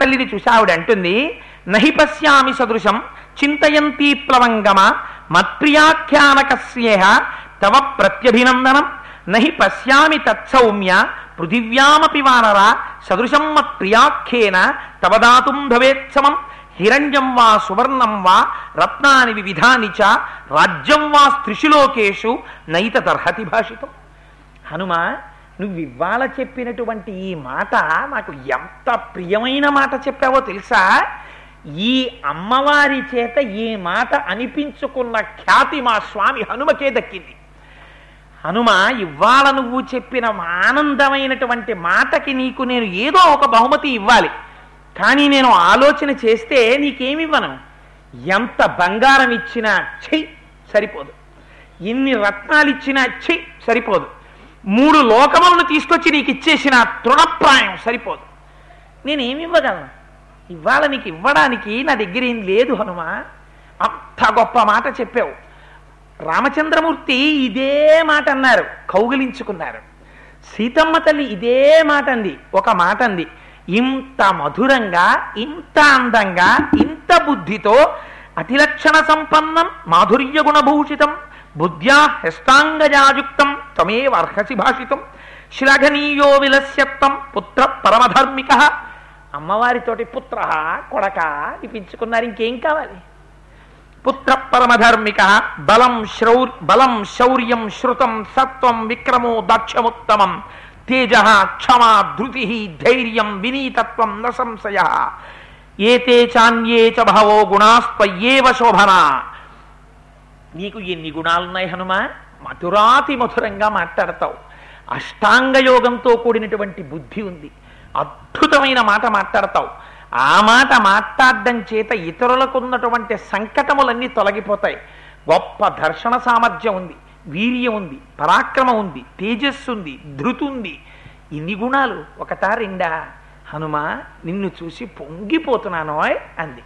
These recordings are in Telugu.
తల్లిని చూసి ఆవిడ అంటుంది నహి పశ్యామి సదృశం చింతయంతి ప్లవంగమ మత్ప్రియాఖ్యానకస్యేహ తవ ప్రత్యభినందనం నహి పశ్యామి తత్సౌమ్య పృథివ్యామపి వానర సదృశం మత్ప్రియాఖ్యేన తవ దాతుం భవేత్సమం హిరణ్యం వా సువర్ణం వా రత్నాని వివిధాని చ రాజ్యం వా స్త్రిషులోకేషు నైత తర్హతి భాషితం. హనుమ నువ్వు ఇవాళ చెప్పినటువంటి ఈ మాట నాకు ఎంత ప్రియమైన మాట చెప్పావో తెలుసా? ఈ అమ్మవారి చేత ఈ మాట అనిపించుకున్న ఖ్యాతి మా స్వామి హనుమకే దక్కింది. హనుమ ఇవాళ నువ్వు చెప్పిన ఆనందమైనటువంటి మాటకి నీకు నేను ఏదో ఒక బహుమతి ఇవ్వాలి. కానీ నేను ఆలోచన చేస్తే నీకేమివ్వను? ఎంత బంగారం ఇచ్చినా చెయ్యి సరిపోదు. ఎన్ని రత్నాలు ఇచ్చినా చెయ్యి సరిపోదు. మూడు లోకములను తీసుకొచ్చి నీకు ఇచ్చేసిన తృణప్రాయం సరిపోదు. నేనేమి ఇవ్వగలను ఇవాళ నీకు ఇవ్వడానికి నా దగ్గర ఏం లేదు హనుమ. అంత గొప్ప మాట చెప్పావు. రామచంద్రమూర్తి ఇదే మాట అన్నారు కౌగిలించుకున్నారు. సీతమ్మ తల్లి ఇదే మాట అంది ఒక మాట అంది. ఇంత మధురంగా ఇంత అందంగా ఇంత బుద్ధితో అతిలక్షణ సంపన్నం మాధుర్య గుణభూషితం బుద్ధ్యా హస్తాంగజాయుక్తం త్వమేవ అర్హసి భాషితం. శ్లాఘనీయో విలస్యత్వం పుత్ర పరమధర్మిక. అమ్మవారితోటి పుత్ర కొడక ఇప్పించుకున్నారు ఇంకేం కావాలి? పుత్ర పరమధర్మిక బలం శ్రౌర్ బలం శౌర్యం శృతం సత్వం విక్రమో దక్షముత్తమం. తేజ క్షమా ధృతి ధైర్యం వినీతత్వం న సంశయ ఏతే చాన్యే చ బహవో గుణాస్త్వయేవ శోభనా. నీకు ఎన్ని గుణాలున్నాయి హనుమా మధురాతి మధురంగా మాట్లాడతావు. అష్టాంగ యోగంతో కూడినటువంటి బుద్ధి ఉంది. అద్భుతమైన మాట మాట్లాడతావు. ఆ మాట మాట్లాడడం చేత ఇతరులకు ఉన్నటువంటి సంకటములన్నీ తొలగిపోతాయి. గొప్ప దర్శన సామర్థ్యం ఉంది వీర్యం ఉంది పరాక్రమం ఉంది తేజస్సు ఉంది ధృతి ఉంది. ఇన్ని గుణాలు ఒకటా రెండా? హనుమ నిన్ను చూసి పొంగిపోతున్నానోయ్ అంది.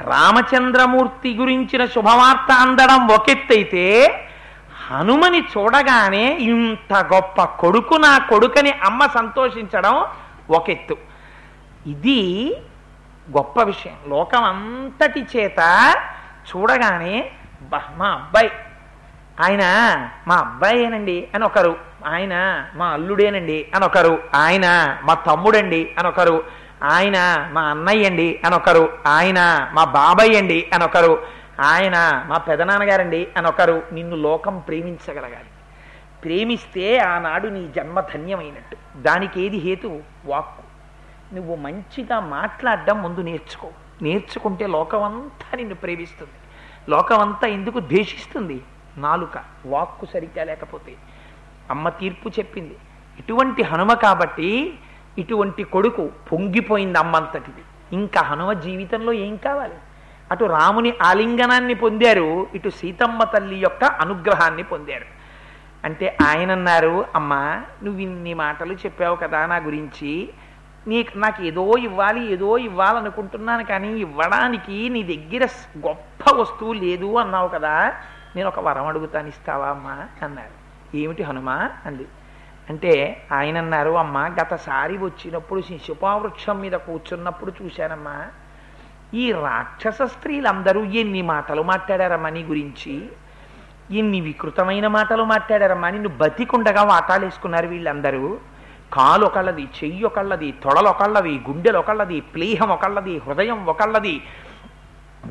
రామచంద్రమూర్తి గురించిన శుభవార్త అందడం ఒకెత్తైతే హనుమని చూడగానే ఇంత గొప్ప కొడుకు నా కొడుకని అమ్మ సంతోషించడం ఒకెత్తు. ఇది గొప్ప విషయం. లోకం అంతటి చేత చూడగానే మా అబ్బాయి. ఆయన మా అబ్బాయేనండి అని ఒకరు. ఆయన మా అల్లుడేనండి అని ఒకరు. ఆయన మా తమ్ముడండి అని ఒకరు. ఆయన మా అన్నయ్య అండి అనొకరు. ఒకరు ఆయన మా బాబాయ్ అండి అనొకరు. ఒకరు ఆయన మా పెదనాన్నగారండి అనొకరు. ఒకరు నిన్ను లోకం ప్రేమించగలగాలి. ప్రేమిస్తే ఆనాడు నీ జన్మ ధన్యమైనట్టు. దానికి ఏది హేతు? వాక్కు. నువ్వు మంచిగా మాట్లాడడం ముందు నేర్చుకో. నేర్చుకుంటే లోకమంతా నిన్ను ప్రేమిస్తుంది. లోకమంతా ఎందుకు ద్వేషిస్తుంది? నాలుక. వాక్కు సరిగ్గా లేకపోతే. అమ్మ తీర్పు చెప్పింది. ఇటువంటి హనుమ కాబట్టి ఇటువంటి కొడుకు పొంగిపోయింది అమ్మంతటిది. ఇంకా హనుమ జీవితంలో ఏం కావాలి? అటు రాముని ఆలింగనాన్ని పొందారు ఇటు సీతమ్మ తల్లి యొక్క అనుగ్రహాన్ని పొందారు. అంటే ఆయన అన్నారు అమ్మా నువ్వు ఇన్ని మాటలు చెప్పావు కదా నా గురించి. నీకు నాకు ఏదో ఇవ్వాలి ఏదో ఇవ్వాలనుకుంటున్నాను కానీ ఇవ్వడానికి నీ దగ్గర గొప్ప వస్తువు లేదు అన్నావు కదా. నేను ఒక వరం అడుగుతాను ఇస్తావా అమ్మా? అన్నారు. ఏమిటి హనుమా? అంది. అంటే ఆయన అన్నారు అమ్మా గతసారి వచ్చినప్పుడు శిశుపావృక్షం మీద కూర్చున్నప్పుడు చూశానమ్మా ఈ రాక్షస స్త్రీలందరూ ఎన్ని మాటలు మాట్లాడారమ్మా నీ గురించి? ఎన్ని వికృతమైన మాటలు మాట్లాడారమ్మా నిన్ను బతికుండగా వాటాలేసుకున్నారు వీళ్ళందరూ. కాలు ఒకళ్ళది చెయ్యి ఒకళ్ళది తొడలు ఒకళ్ళవి గుండెలు ఒకళ్ళది ప్లీహం ఒకళ్ళది హృదయం ఒకళ్ళది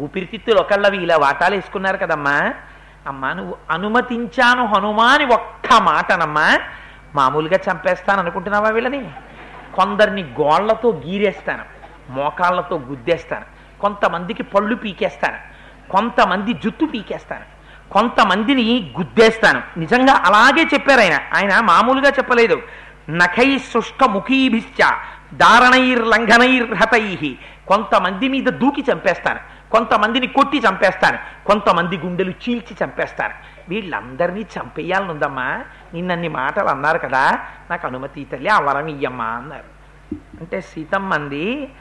ఊపిరితిత్తులు ఒకళ్ళవి ఇలా వాటాలేసుకున్నారు కదమ్మా. అమ్మా నువ్వు అనుమతించాను హనుమాని ఒక్క మాటనమ్మా మామూలుగా చంపేస్తాను అనుకుంటున్నావా వీళ్ళని? కొందరిని గోళ్ళతో గీరేస్తాను మోకాళ్ళతో గుద్దేస్తాను కొంతమందికి పళ్ళు పీకేస్తాను కొంతమంది జుట్టు పీకేస్తాను కొంతమందిని గుద్దేస్తాను. నిజంగా అలాగే చెప్పారు ఆయన. ఆయన మామూలుగా చెప్పలేదు. నఖై శుష్క ముఖీభిశ్చ దారణైర్ లంఘనైర్ కొంతమంది మీద దూకి చంపేస్తాను కొంతమందిని కొట్టి చంపేస్తాను కొంతమంది గుండెలు చీల్చి చంపేస్తాను. వీళ్ళందరినీ చంపేయాలనుందమ్మా? నిన్నన్ని మాటలు అన్నారు కదా నాకు అనుమతి తల్లి ఆ వరం ఇయ్యమ్మా అన్నారు. అంటే సీతమ్మంది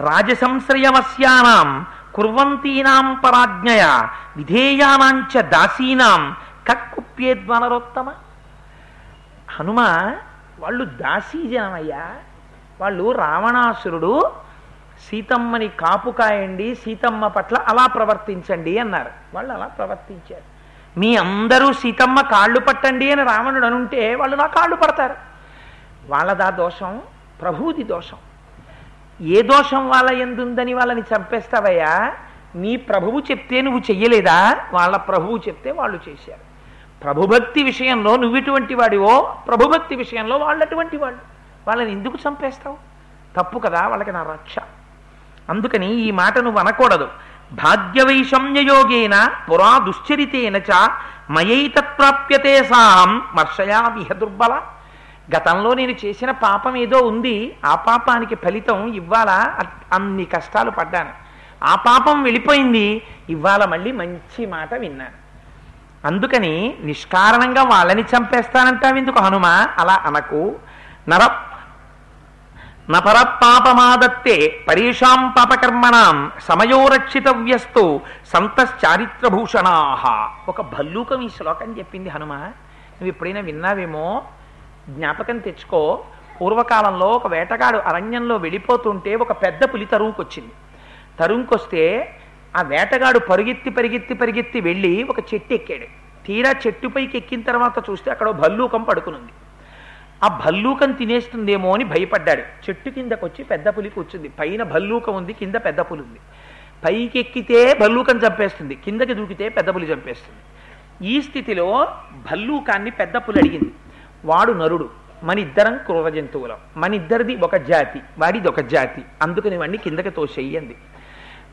రాజసంశ్రయవస్యానాం కుర్వంతీనాం పరాజ్ఞయ విధేయానాంచ దాసీనాం కక్కుప్యేద్వనరోత్తమ హనుమ వాళ్ళు దాసీ జనమయ్యా. వాళ్ళు రావణాసురుడు సీతమ్మని కాపు కాయండి సీతమ్మ పట్ల అలా ప్రవర్తించండి అన్నారు. వాళ్ళు అలా ప్రవర్తించారు. మీ అందరూ సీతమ్మ కాళ్ళు పట్టండి అని రావణుడు అనుంటే వాళ్ళు నా కాళ్ళు పడతారు. వాళ్ళదా దోషం? ప్రభువుది దోషం. ఏ దోషం వాళ్ళ ఎందుందని వాళ్ళని చంపేస్తావయ్యా? నీ ప్రభువు చెప్తే నువ్వు చెయ్యలేదా? వాళ్ళ ప్రభువు చెప్తే వాళ్ళు చేశారు. ప్రభుభక్తి విషయంలో నువ్వు ఇటువంటి వాడివో ప్రభుభక్తి విషయంలో వాళ్ళు అటువంటి వాళ్ళు. వాళ్ళని ఎందుకు చంపేస్తావు? తప్పు కదా వాళ్ళకి నా రక్ష. అందుకని ఈ మాట నువ్వు అనకూడదు. భాగ్యవైషమ్యయోగేన పురా దుశ్చరితేన చ మయైతత్ప్రాప్యతే సాహం మర్షయా విహ దుర్బల గతంలో నేను చేసిన పాపం ఏదో ఉంది ఆ పాపానికి ఫలితం ఇవ్వాల అన్ని కష్టాలు పడ్డాను. ఆ పాపం వెళ్ళిపోయింది ఇవాళ మళ్ళీ మంచి మాట విన్నాను. అందుకని నిష్కారణంగా వాళ్ళని చంపేస్తానంటావెందుకు హనుమ? అలా అనకు. నర నపరపాపమాదత్తే పరేషాం పాపకర్మణాం సమయోరక్షితవ్యస్తు సంతశ్చారిత్రభూషణా. ఒక భల్లూకం ఈ శ్లోకం చెప్పింది హనుమ. నువ్వు ఎప్పుడైనా విన్నావేమో? జ్ఞాపకం తెచ్చుకో. పూర్వకాలంలో ఒక వేటగాడు అరణ్యంలో వెళ్ళిపోతుంటే ఒక పెద్ద పులి తరువుకొచ్చింది. తరువుకొస్తే ఆ వేటగాడు పరుగెత్తి పరిగెత్తి పరిగెత్తి వెళ్ళి ఒక చెట్టు ఎక్కాడు. తీరా చెట్టుపైకి ఎక్కిన తర్వాత చూస్తే అక్కడ భల్లూకం పడుకునుంది. ఆ భల్లూకం తినేస్తుందేమో అని భయపడ్డాడు. చెట్టు కిందకు వచ్చి పెద్ద పులి కూర్చుంది. పైన భల్లూకం ఉంది కింద పెద్ద పులి ఉంది. పైకి ఎక్కితే భల్లూకం చంపేస్తుంది కిందకి దూకితే పెద్ద పులి చంపేస్తుంది. ఈ స్థితిలో భల్లూకాన్ని పెద్ద పులి అడిగింది. వాడు నరుడు మన ఇద్దరం క్రూర జంతువులం. మన ఇద్దరిది ఒక జాతి వాడిది ఒక జాతి. అందుకని వాడిని కిందకి తోసేయండి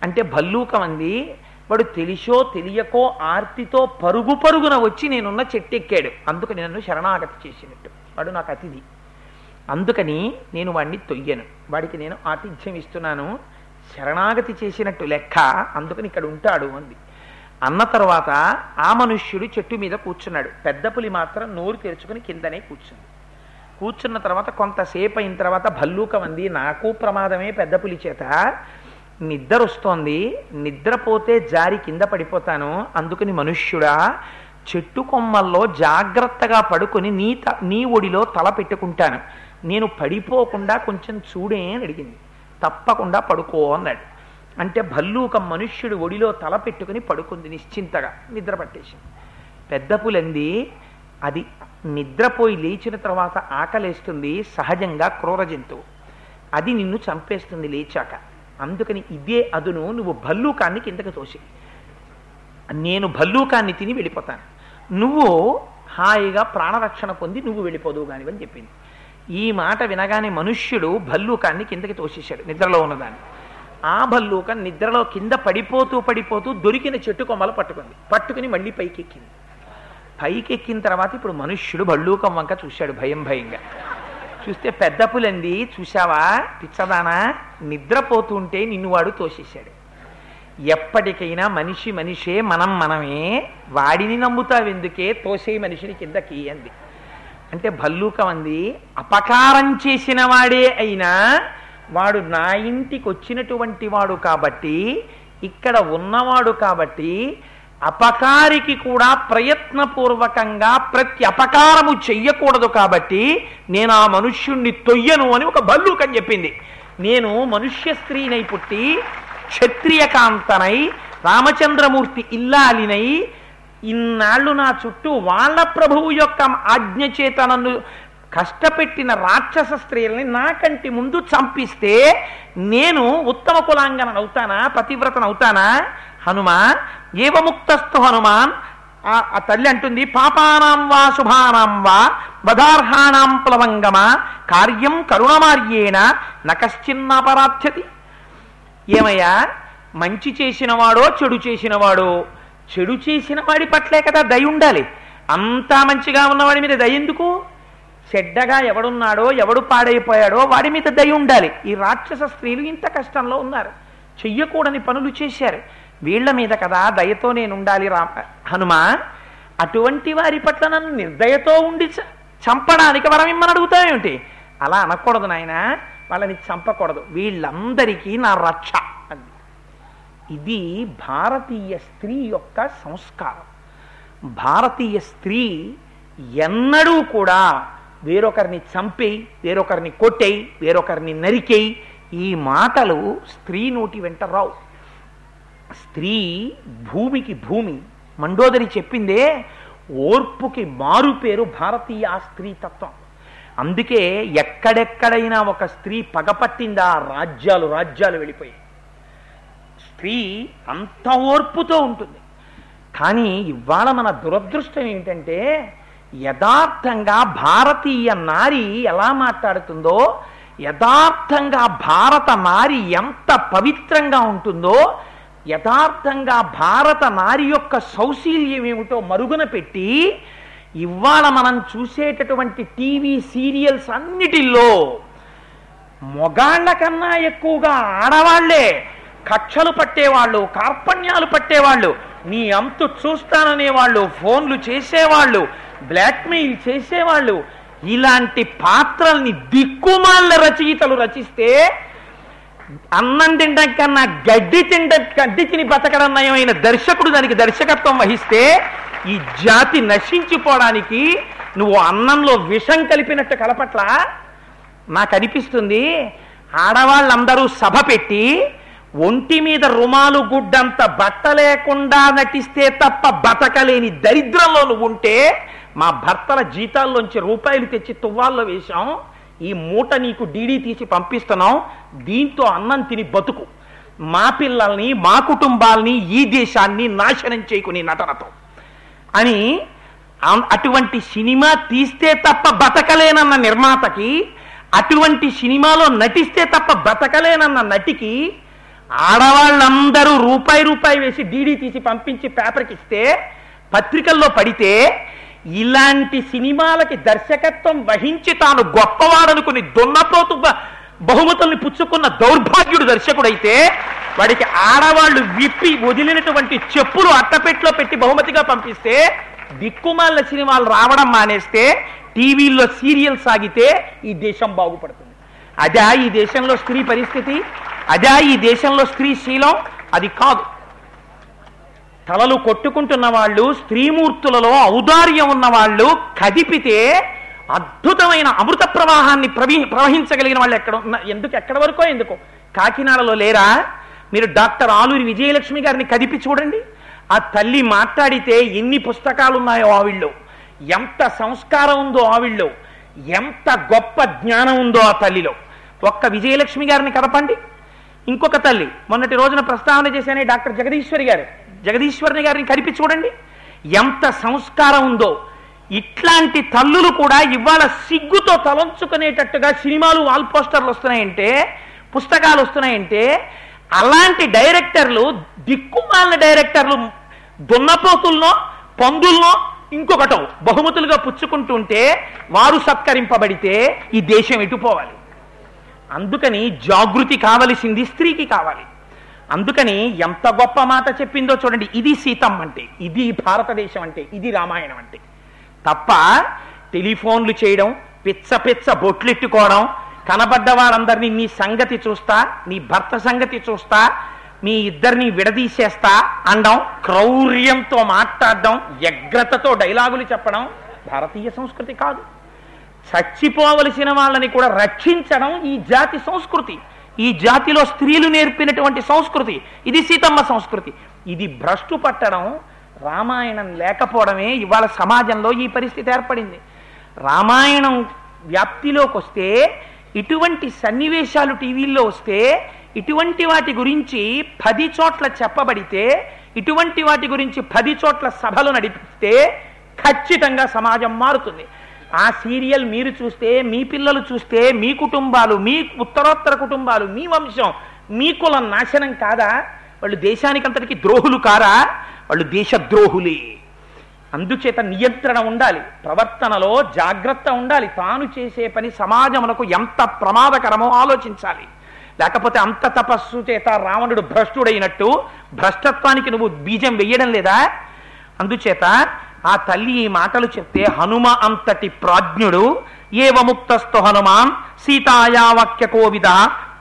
అంటే భల్లూకం అంది వాడు తెలిసో తెలియకో ఆర్తితో పరుగు పరుగున వచ్చి నేనున్న చెట్టు ఎక్కాడు. అందుకని నన్ను శరణాగతి చేసినట్టు. వాడు నాకు అతిథి. అందుకని నేను వాడిని తొయ్యను. వాడికి నేను ఆతిథ్యం ఇస్తున్నాను. శరణాగతి చేసినట్టు లెక్క అందుకని ఇక్కడ ఉంటాడు అంది. అన్న తర్వాత ఆ మనుష్యుడు చెట్టు మీద కూర్చున్నాడు. పెద్ద పులి మాత్రం నోరు తెరుచుకుని కిందనే కూర్చుంది. కూర్చున్న తర్వాత కొంతసేపు అయిన తర్వాత భల్లూకం అంది నాకు ప్రమాదమే పెద్ద పులి చేత. నిద్ర వస్తోంది. నిద్రపోతే జారి కింద పడిపోతాను. అందుకని మనుష్యుడా చెట్టు కొమ్మల్లో జాగ్రత్తగా పడుకొని నీ త నీ ఒడిలో తల పెట్టుకుంటాను. నేను పడిపోకుండా కొంచెం చూడే అని అడిగింది. తప్పకుండా పడుకో అన్నాడు. అంటే భల్లూకం మనుష్యుడు ఒడిలో తల పెట్టుకుని పడుకుంది నిశ్చింతగా నిద్ర పట్టేసింది. పెద్ద పులంది అది నిద్రపోయి లేచిన తర్వాత ఆకలేస్తుంది సహజంగా క్రూర జంతువు. అది నిన్ను చంపేస్తుంది లేచాక. అందుకని ఇదే అదును నువ్వు భల్లూకాన్ని కిందకి తోసి నేను భల్లూకాన్ని తిని వెళ్ళిపోతాను. నువ్వు హాయిగా ప్రాణరక్షణ పొంది నువ్వు వెళ్ళిపోదు కానివని చెప్పింది. ఈ మాట వినగానే మనుష్యుడు భల్లూకాన్ని కిందకి తోసేశాడు నిద్రలో ఉన్నదాన్ని. ఆ భల్లూకం నిద్రలో కింద పడిపోతూ పడిపోతూ దొరికిన చెట్టు కొమ్మలు పట్టుకుంది. పట్టుకుని మళ్ళీ పైకెక్కింది. పైకెక్కిన తర్వాత ఇప్పుడు మనుష్యుడు భల్లూకం వంక చూశాడు భయం భయంగా. చూస్తే పెద్ద పులంది చూశావా? పిచ్చదానా? నిద్రపోతుంటే నిన్ను వాడు తోసేశాడు. ఎప్పటికైనా మనిషి మనిషే మనం మనమే. వాడిని నమ్ముతావెందుకే? తోసే మనిషిని కిందకి అంది. అంటే భల్లూకం అంది అపకారం చేసిన వాడే అయినా వాడు నా ఇంటికి వచ్చినటువంటి వాడు కాబట్టి ఇక్కడ ఉన్నవాడు కాబట్టి అపకారికి కూడా ప్రయత్నపూర్వకంగా ప్రతి అపకారము చెయ్యకూడదు కాబట్టి నేను ఆ మనుష్యుణ్ణి తొయ్యను అని ఒక భల్లూకం చెప్పింది. నేను మనుష్య స్త్రీనై పుట్టి క్షత్రియ కాంతనై రామచంద్రమూర్తి ఇల్లాలినై ఇన్నాళ్ళు నా చుట్టూ వాళ్ళ ప్రభువు యొక్క ఆజ్ఞ చేత నన్ను కష్టపెట్టిన రాక్షస స్త్రీలని నాకంటి ముందు చంపిస్తే నేను ఉత్తమ కులాంగన అవుతానా పతివ్రతను అవుతానా? హనుమ ఏవముక్తస్థు హనుమాన్ ఆ తల్లి అంటుంది పాపానాం వా శుభానాం వా వదార్హానాం ప్లవంగమ కార్యం కరుణమార్యేణ నకశ్చిన్నపరాధ్యతి. ఏమయ్యా? మంచి చేసినవాడో చెడు చేసినవాడో. చెడు చేసిన వాడి పట్లే కదా దయ ఉండాలి. అంతా మంచిగా ఉన్నవాడి మీద దయ ఎందుకు? చెడ్డగా ఎవడున్నాడో ఎవడు పాడైపోయాడో వాడి మీద దయ ఉండాలి. ఈ రాక్షస స్త్రీలు ఇంత కష్టంలో ఉన్నారు. చెయ్యకూడని పనులు చేశారు. వీళ్ళ మీద కదా దయతో నేను ఉండాలి రా హనుమ. అటువంటి వారి పట్ల నన్ను నిర్దయతో ఉండి చ- చంపడానికి వరం ఇమ్మని అడుగుతావేమిటి? అలా అనకూడదు నాయనా. వాళ్ళని చంపకూడదు. వీళ్ళందరికీ నా రక్ష అంది. ఇది భారతీయ స్త్రీ యొక్క సంస్కారం. భారతీయ స్త్రీ ఎన్నడూ కూడా వేరొకరిని చంపేయి వేరొకరిని కొట్టేయి వేరొకరిని నరికేయి ఈ మాటలు స్త్రీ నోటి వెంట రావు. స్త్రీ భూమికి భూమి. మండోదరి చెప్పిందే ఓర్పుకి మారు పేరు భారతీయ ఆ స్త్రీ తత్వం అందుకే ఎక్కడెక్కడైనా ఒక స్త్రీ పగపట్టిందా రాజ్యాలు రాజ్యాలు వెళ్ళిపోయి స్త్రీ అంత ఓర్పుతో ఉంటుంది. కానీ ఇవాళ మన దురదృష్టం ఏంటంటే యథార్థంగా భారతీయ నారి ఎలా మాట్లాడుతుందో యథార్థంగా భారత నారి ఎంత పవిత్రంగా ఉంటుందో యథార్థంగా భారత నారి యొక్క సౌశీల్యం ఏమిటో మరుగున పెట్టి ఇవాళ మనం చూసేటటువంటి టీవీ సీరియల్స్ అన్నిటిల్లో మొగాళ్ళ కన్నా ఎక్కువగా ఆడవాళ్ళే కక్షలు పట్టేవాళ్ళు కార్పణ్యాలు పట్టేవాళ్ళు నీ అంతు చూస్తాననేవాళ్ళు ఫోన్లు చేసేవాళ్ళు బ్లాక్మెయిల్ చేసేవాళ్ళు ఇలాంటి పాత్రల్ని దిక్కుమాల రచయితలు రచిస్తే అన్నం తినడం కన్నా గడ్డి తిండ గడ్డి తిని బతకడం నయమైన దర్శకుడు దానికి దర్శకత్వం వహిస్తే ఈ జాతి నశించిపోవడానికి నువ్వు అన్నంలో విషం కలిపినట్టు కలపట్ల? నాకు అనిపిస్తుంది ఆడవాళ్ళందరూ సభ పెట్టి ఒంటి మీద రుమాలు గుడ్డంత బట్ట లేకుండా నటిస్తే తప్ప బతకలేని దరిద్రంలో నువ్వు ఉంటే మా భర్తల జీతాల్లోంచి రూపాయలు తెచ్చి తువ్వాల్లో వేశాం. ఈ మూట నీకు డీడీ తీసి పంపిస్తున్నాం దీంతో అన్నం తిని బతుకు. మా పిల్లల్ని మా కుటుంబాల్ని ఈ దేశాన్ని నాశనం చేయకుని నటనతో. అని అటువంటి సినిమా తీస్తే తప్ప బతకలేనన్న నిర్మాతకి అటువంటి సినిమాలో నటిస్తే తప్ప బతకలేనన్న నటికి ఆడవాళ్ళందరూ రూపాయి రూపాయి వేసి డీడీ తీసి పంపించి పేపర్కి ఇస్తే పత్రికల్లో పడితే ఇలాంటి సినిమాలకి దర్శకత్వం వహించి తాను గొప్పవాడనుకుని దున్నపోతు బహుమతుల్ని పుచ్చుకున్న దౌర్భాగ్యుడు దర్శకుడైతే వాడికి ఆడవాళ్ళు విప్పి వదిలినటువంటి చెప్పులు అట్టపెట్లో పెట్టి బహుమతిగా పంపిస్తే దిక్కుమాల సినిమాలు రావడం మానేస్తే టీవీల్లో సీరియల్ సాగితే ఈ దేశం బాగుపడుతుంది. అదా ఈ దేశంలో స్త్రీ పరిస్థితి? అదా ఈ దేశంలో స్త్రీ శీలం? అది కాదు. తలలు కొట్టుకుంటున్న వాళ్ళు స్త్రీమూర్తులలో ఔదార్యం ఉన్న వాళ్ళు కదిపితే అద్భుతమైన అమృత ప్రవాహాన్ని ప్రవహి ప్రవహించగలిగిన వాళ్ళు ఎక్కడ ఉన్న ఎందుకు ఎక్కడ వరకో ఎందుకో? కాకినాడలో లేరా? మీరు డాక్టర్ ఆలూరి విజయలక్ష్మి గారిని కదిపి చూడండి. ఆ తల్లి మాట్లాడితే ఎన్ని పుస్తకాలు ఉన్నాయో ఆవిళ్ళు. ఎంత సంస్కారం ఉందో ఆవిళ్ళు. ఎంత గొప్ప జ్ఞానం ఉందో ఆ తల్లిలో. ఒక్క విజయలక్ష్మి గారిని కదపండి. ఇంకొక తల్లి మొన్నటి రోజున ప్రస్తావన చేశానే డాక్టర్ జగదీశ్వరి గారు. జగదీశ్వరుని గారిని కనిపి చూడండి. ఎంత సంస్కారం ఉందో. ఇట్లాంటి తల్లులు కూడా ఇవాళ సిగ్గుతో తలంచుకునేటట్టుగా సినిమాలు వాల్ పోస్టర్లు వస్తున్నాయంటే పుస్తకాలు వస్తున్నాయంటే అలాంటి డైరెక్టర్లు దిక్కుమాలిన డైరెక్టర్లు దున్నపోతుల్లో పందుల్లో ఇంకొకటో బహుమతులుగా పుచ్చుకుంటుంటే వారు సత్కరింపబడితే ఈ దేశం ఎటుపోవాలి అందుకని జాగృతి కావలసింది స్త్రీకి కావాలి. అందుకని ఎంత గొప్ప మాట చెప్పిందో చూడండి. ఇది సీతమ్మ అంటే ఇది భారతదేశం అంటే ఇది రామాయణం అంటే. తప్ప టెలిఫోన్లు చేయడం పిచ్చ పిచ్చ బొట్లెట్టుకోవడం కనబడ్డ వాళ్ళందరినీ నీ సంగతి చూస్తా నీ భర్త సంగతి చూస్తా మీ ఇద్దరిని విడదీసేస్తా అనడం క్రౌర్యంతో మాట్లాడడం వ్యగ్రతతో డైలాగులు చెప్పడం భారతీయ సంస్కృతి కాదు. చచ్చిపోవలసిన వాళ్ళని కూడా రక్షించడం ఈ జాతి సంస్కృతి. ఈ జాతిలో స్త్రీలు నేర్పినటువంటి సంస్కృతి ఇది సీతమ్మ సంస్కృతి. ఇది భ్రష్టు పట్టడం రామాయణం లేకపోవడమే ఇవాళ సమాజంలో ఈ పరిస్థితి ఏర్పడింది. రామాయణం వ్యాప్తిలోకి వస్తే ఇటువంటి సన్నివేశాలు టీవీల్లో వస్తే ఇటువంటి వాటి గురించి పది చోట్ల చెప్పబడితే ఇటువంటి వాటి గురించి పది చోట్ల సభలు నడిపిస్తే ఖచ్చితంగా సమాజం మారుతుంది. ఆ సీరియల్ మీరు చూస్తే మీ పిల్లలు చూస్తే మీ కుటుంబాలు మీ ఉత్తరోత్తర కుటుంబాలు మీ వంశం మీ కులం నాశనం కాదా? వాళ్ళు దేశానికంతటికి ద్రోహులు కారా? వాళ్ళు దేశద్రోహులే. అందుచేత నియంత్రణ ఉండాలి ప్రవర్తనలో జాగ్రత్త ఉండాలి తాను చేసే పని సమాజమునకు ఎంత ప్రమాదకరమో ఆలోచించాలి. లేకపోతే అంత తపస్సు చేత రావణుడు భ్రష్టుడైనట్టు భ్రష్టత్వానికి నువ్వు బీజం వెయ్యడం లేదా? అందుచేత ఆ తల్లి ఈ మాటలు చెప్తే హనుమ అంతటి ప్రాజ్ఞుడు ఏవముక్తస్థు హనుమాన్ సీతాయా వాక్య కోవిద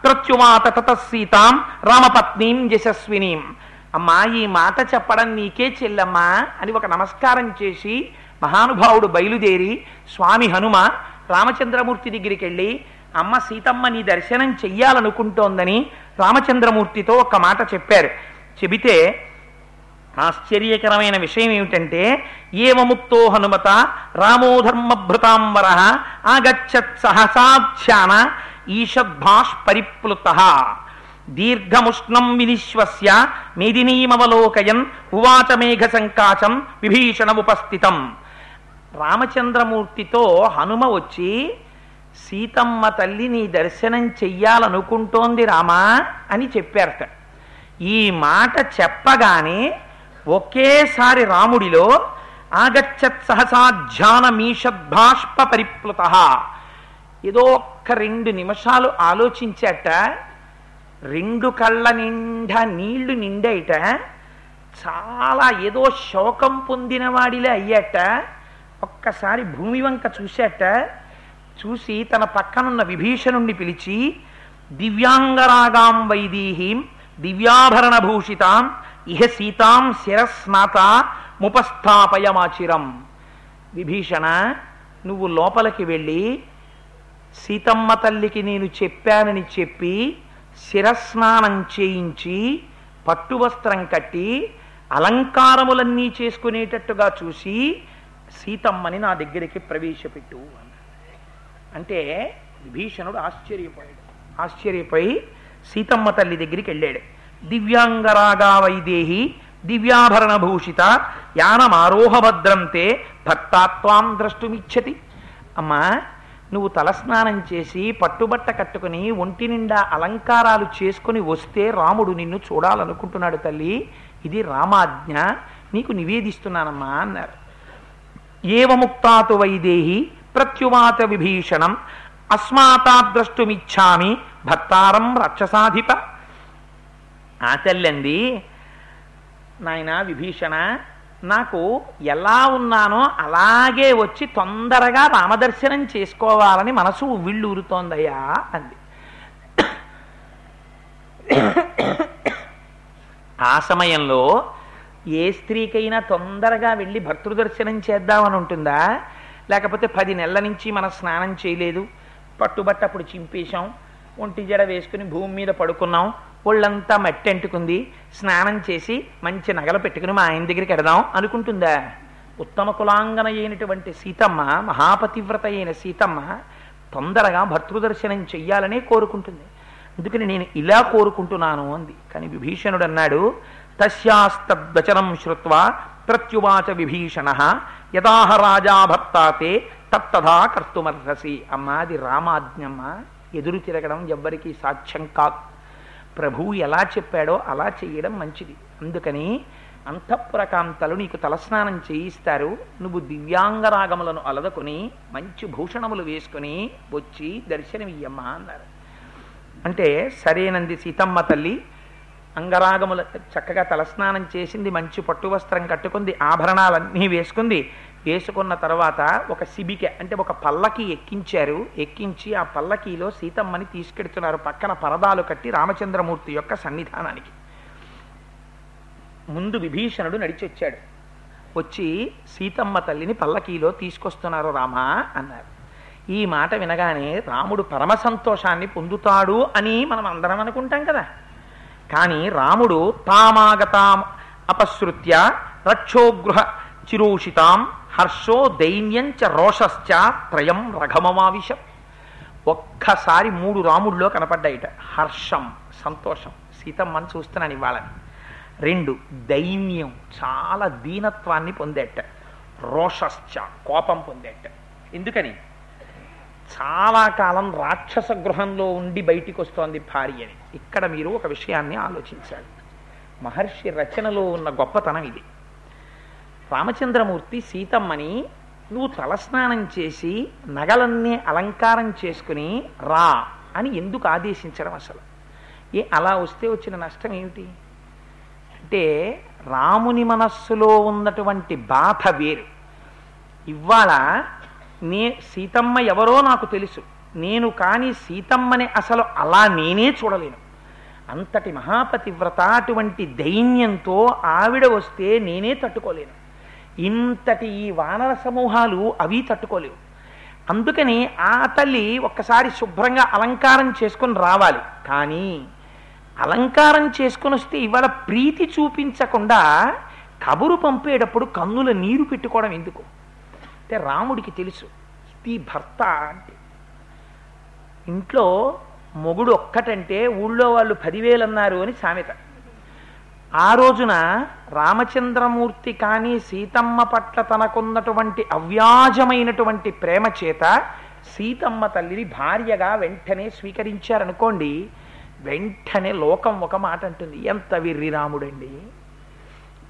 ప్రత్యువాత తత సీతాం రామపత్నీం యశస్వినీం. అమ్మా ఈ మాట చెప్పడం నీకే చెల్లమ్మా అని ఒక నమస్కారం చేసి మహానుభావుడు బయలుదేరి స్వామి హనుమ రామచంద్రమూర్తి దగ్గరికి వెళ్ళి అమ్మ సీతమ్మ నీ దర్శనం చెయ్యాలనుకుంటోందని రామచంద్రమూర్తితో ఒక మాట చెప్పారు. చెబితే ఆశ్చర్యకరమైన విషయం ఏమిటంటే ఏమముక్తో హనుమత రామోధర్మభృతాంబర ఆగచ్చత్ సహసాధ్యాన ఈషద్భాష్ పరిప్లుత దీర్ఘముష్ణం వినిశ్వస్య మేదినీమవలోకయన్ ఉవాచ మేఘ సంకాశం విభీషణ ఉపస్థితం రామచంద్రమూర్తితో హనుమ వచ్చి సీతమ్మ తల్లి నీ దర్శనం చెయ్యాలనుకుంటోంది రామా అని చెప్పారట. ఈ మాట చెప్పగానే ఒకేసారి రాముడిలో ఆగచ్చత్ సహసాధ్యానమీషద్భాష్ప పరిప్లుత ఏదో ఒక్క రెండు నిమిషాలు ఆలోచించాట రెండు కళ్ళ నిండా నీళ్ళు నిండేట చాలా ఏదో శోకం పొందిన వాడిలే అయ్యాట ఒక్కసారి భూమి వంక చూశాట చూసి తన పక్కనున్న విభీషణుణ్ణి పిలిచి దివ్యాంగరాగాం వైదీహీం దివ్యాభరణ భూషితాం ఇహ సీతాం శిరస్నాత ముపస్థాపయమాచిరం. విభీషణ నువ్వు లోపలికి వెళ్ళి సీతమ్మ తల్లికి నేను చెప్పానని చెప్పి శిరస్నానం చేయించి పట్టువస్త్రం కట్టి అలంకారములన్నీ చేసుకునేటట్టుగా చూసి సీతమ్మని నా దగ్గరికి ప్రవేశపెట్టు అంటే విభీషణుడు ఆశ్చర్యపోయాడు. ఆశ్చర్యపోయి సీతమ్మ తల్లి దగ్గరికి వెళ్ళాడు. దివ్యాంగరాగా వైదేహి దివ్యాభరణ భూషిత యానమారోహభద్రంతే భక్తాత్వాం ద్రష్టుమిచ్చతి అమ్మా నువ్వు తలస్నానం చేసి పట్టుబట్ట కట్టుకుని ఒంటి నిండా అలంకారాలు చేసుకుని వస్తే రాముడు నిన్ను చూడాలనుకుంటున్నాడు తల్లి. ఇది రామాజ్ఞ నీకు నివేదిస్తున్నానమ్మా అన్నారు. ఏవముక్తాతు వైదేహి ప్రత్యువాత విభీషణం అస్మాతాద్రష్టుమిచ్చామి భక్తారం రక్షసాధిప. ఆచల్యంది నాయన విభీషణ నాకు ఎలా ఉన్నానో అలాగే వచ్చి తొందరగా రామదర్శనం చేసుకోవాలని మనసు ఉవ్విళ్ళూరుతోందయ్యా అంది. ఆ సమయంలో ఏ స్త్రీకైనా తొందరగా వెళ్ళి భర్తృదర్శనం చేద్దామని ఉంటుందా? లేకపోతే పది నెలల నుంచి మనం స్నానం చేయలేదు పట్టుబట్ట అప్పుడు చింపేశాం ఒంటి జడ వేసుకుని భూమి మీద పడుకున్నాం ఒళ్ళంతా మట్టి అంటుకుంది స్నానం చేసి మంచి నగలు పెట్టుకుని మా ఆయన దగ్గరికి ఎడదాం అనుకుంటుందా? ఉత్తమ కులాంగన అయినటువంటి సీతమ్మ మహాపతివ్రత అయిన సీతమ్మ తొందరగా భర్తృదర్శనం చెయ్యాలనే కోరుకుంటుంది. అందుకని నేను ఇలా కోరుకుంటున్నాను అంది. కానీ విభీషణుడు అన్నాడు తస్యాస్తద్వచనం శ్రుత్వా ప్రత్యువాచ విభీషణ. యథాహ రాజా భర్తాతే తత్తథా కర్తుమర్హసి. అమ్మ అది రామాజ్ఞమ్మ. ఎదురు తిరగడం ఎవ్వరికీ సాధ్యం కాదు. ప్రభువు ఎలా చెప్పాడో అలా చేయడం మంచిది. అందుకని అంతఃపురకాంతలు నీకు తలస్నానం చేయిస్తారు. నువ్వు దివ్యాంగరాగములను అలదకొని మంచి భూషణములు వేసుకొని వచ్చి దర్శనమియ్యమ్మా అన్నారు. అంటే సరేనంది సీతమ్మ తల్లి అంగరాగముల చక్కగా తలస్నానం చేసింది మంచి పట్టు వస్త్రం కట్టుకుంది ఆభరణాలన్నీ వేసుకుంది వేసుకున్న తర్వాత ఒక సిబిక అంటే ఒక పల్లకి ఎక్కించారు. ఎక్కించి ఆ పల్లకీలో సీతమ్మని తీసుకెడుతున్నారు పక్కన పరదాలు కట్టి రామచంద్రమూర్తి యొక్క సన్నిధానానికి. ముందు విభీషణుడు నడిచొచ్చాడు. వచ్చి సీతమ్మ తల్లిని పల్లకీలో తీసుకొస్తున్నారు రామా అన్నారు. ఈ మాట వినగానే రాముడు పరమ సంతోషాన్ని పొందుతాడు అని మనం అందరం అనుకుంటాం కదా. కానీ రాముడు తామాగతాం అపశ్రుత్య రక్షోగృహ చిరూషితాం హర్షో దైన్యంచ రోషశ్చ త్రయం రఘమమావిష ఒక్కసారి మూడు రాముల్లో కనపడ్డాయిట. హర్షం సంతోషం. సీతమ్మని చూస్తున్నాను ఇవాళని. రెండు దైన్యం. చాలా దీనత్వాన్ని పొందేట. రోషశ్చ కోపం పొందేట. ఎందుకని? చాలా కాలం రాక్షస గృహంలో ఉండి బయటికి వస్తోంది భార్య అని ఇక్కడ మీరు ఒక విషయాన్ని ఆలోచించాలి. మహర్షి రచనలో ఉన్న గొప్పతనం ఇది. రామచంద్రమూర్తి సీతమ్మని నువ్వు తలస్నానం చేసి నగలన్నీ అలంకారం చేసుకుని రా అని ఎందుకు ఆదేశించడం అసలు? ఏ అలా వస్తే వచ్చిన నష్టం ఏమిటి? అంటే రాముని మనస్సులో ఉన్నటువంటి బాధ వేరు. ఇవాళ నే సీతమ్మ ఎవరో నాకు తెలుసు. నేను కానీ సీతమ్మని అసలు అలా నేనే చూడలేను. అంతటి మహాపతివ్రత అటువంటి దైన్యంతో ఆవిడ వస్తే నేనే తట్టుకోలేను. ఇంతటి ఈ వానర సమూహాలు అవి తట్టుకోలేవు. అందుకని ఆ తల్లి ఒక్కసారి శుభ్రంగా అలంకారం చేసుకొని రావాలి. కానీ అలంకారం చేసుకొని వస్తే ఇవాళ ప్రీతి చూపించకుండా కబురు పంపేటప్పుడు కన్నుల నీరు పెట్టుకోవడం ఎందుకు? అంటే రాముడికి తెలుసు ఇది భర్త అంటే. ఇంట్లో మొగుడు ఒక్కటంటే ఊళ్ళో వాళ్ళు పదివేలు అన్నారు అని సామెత. ఆ రోజున రామచంద్రమూర్తి కానీ సీతమ్మ పట్ల తనకున్నటువంటి అవ్యాజమైనటువంటి ప్రేమ చేత సీతమ్మ తల్లిని భార్యగా వెంటనే స్వీకరించారనుకోండి వెంటనే లోకం ఒక మాట అంటుంది ఎంత విర్రి రాముడండి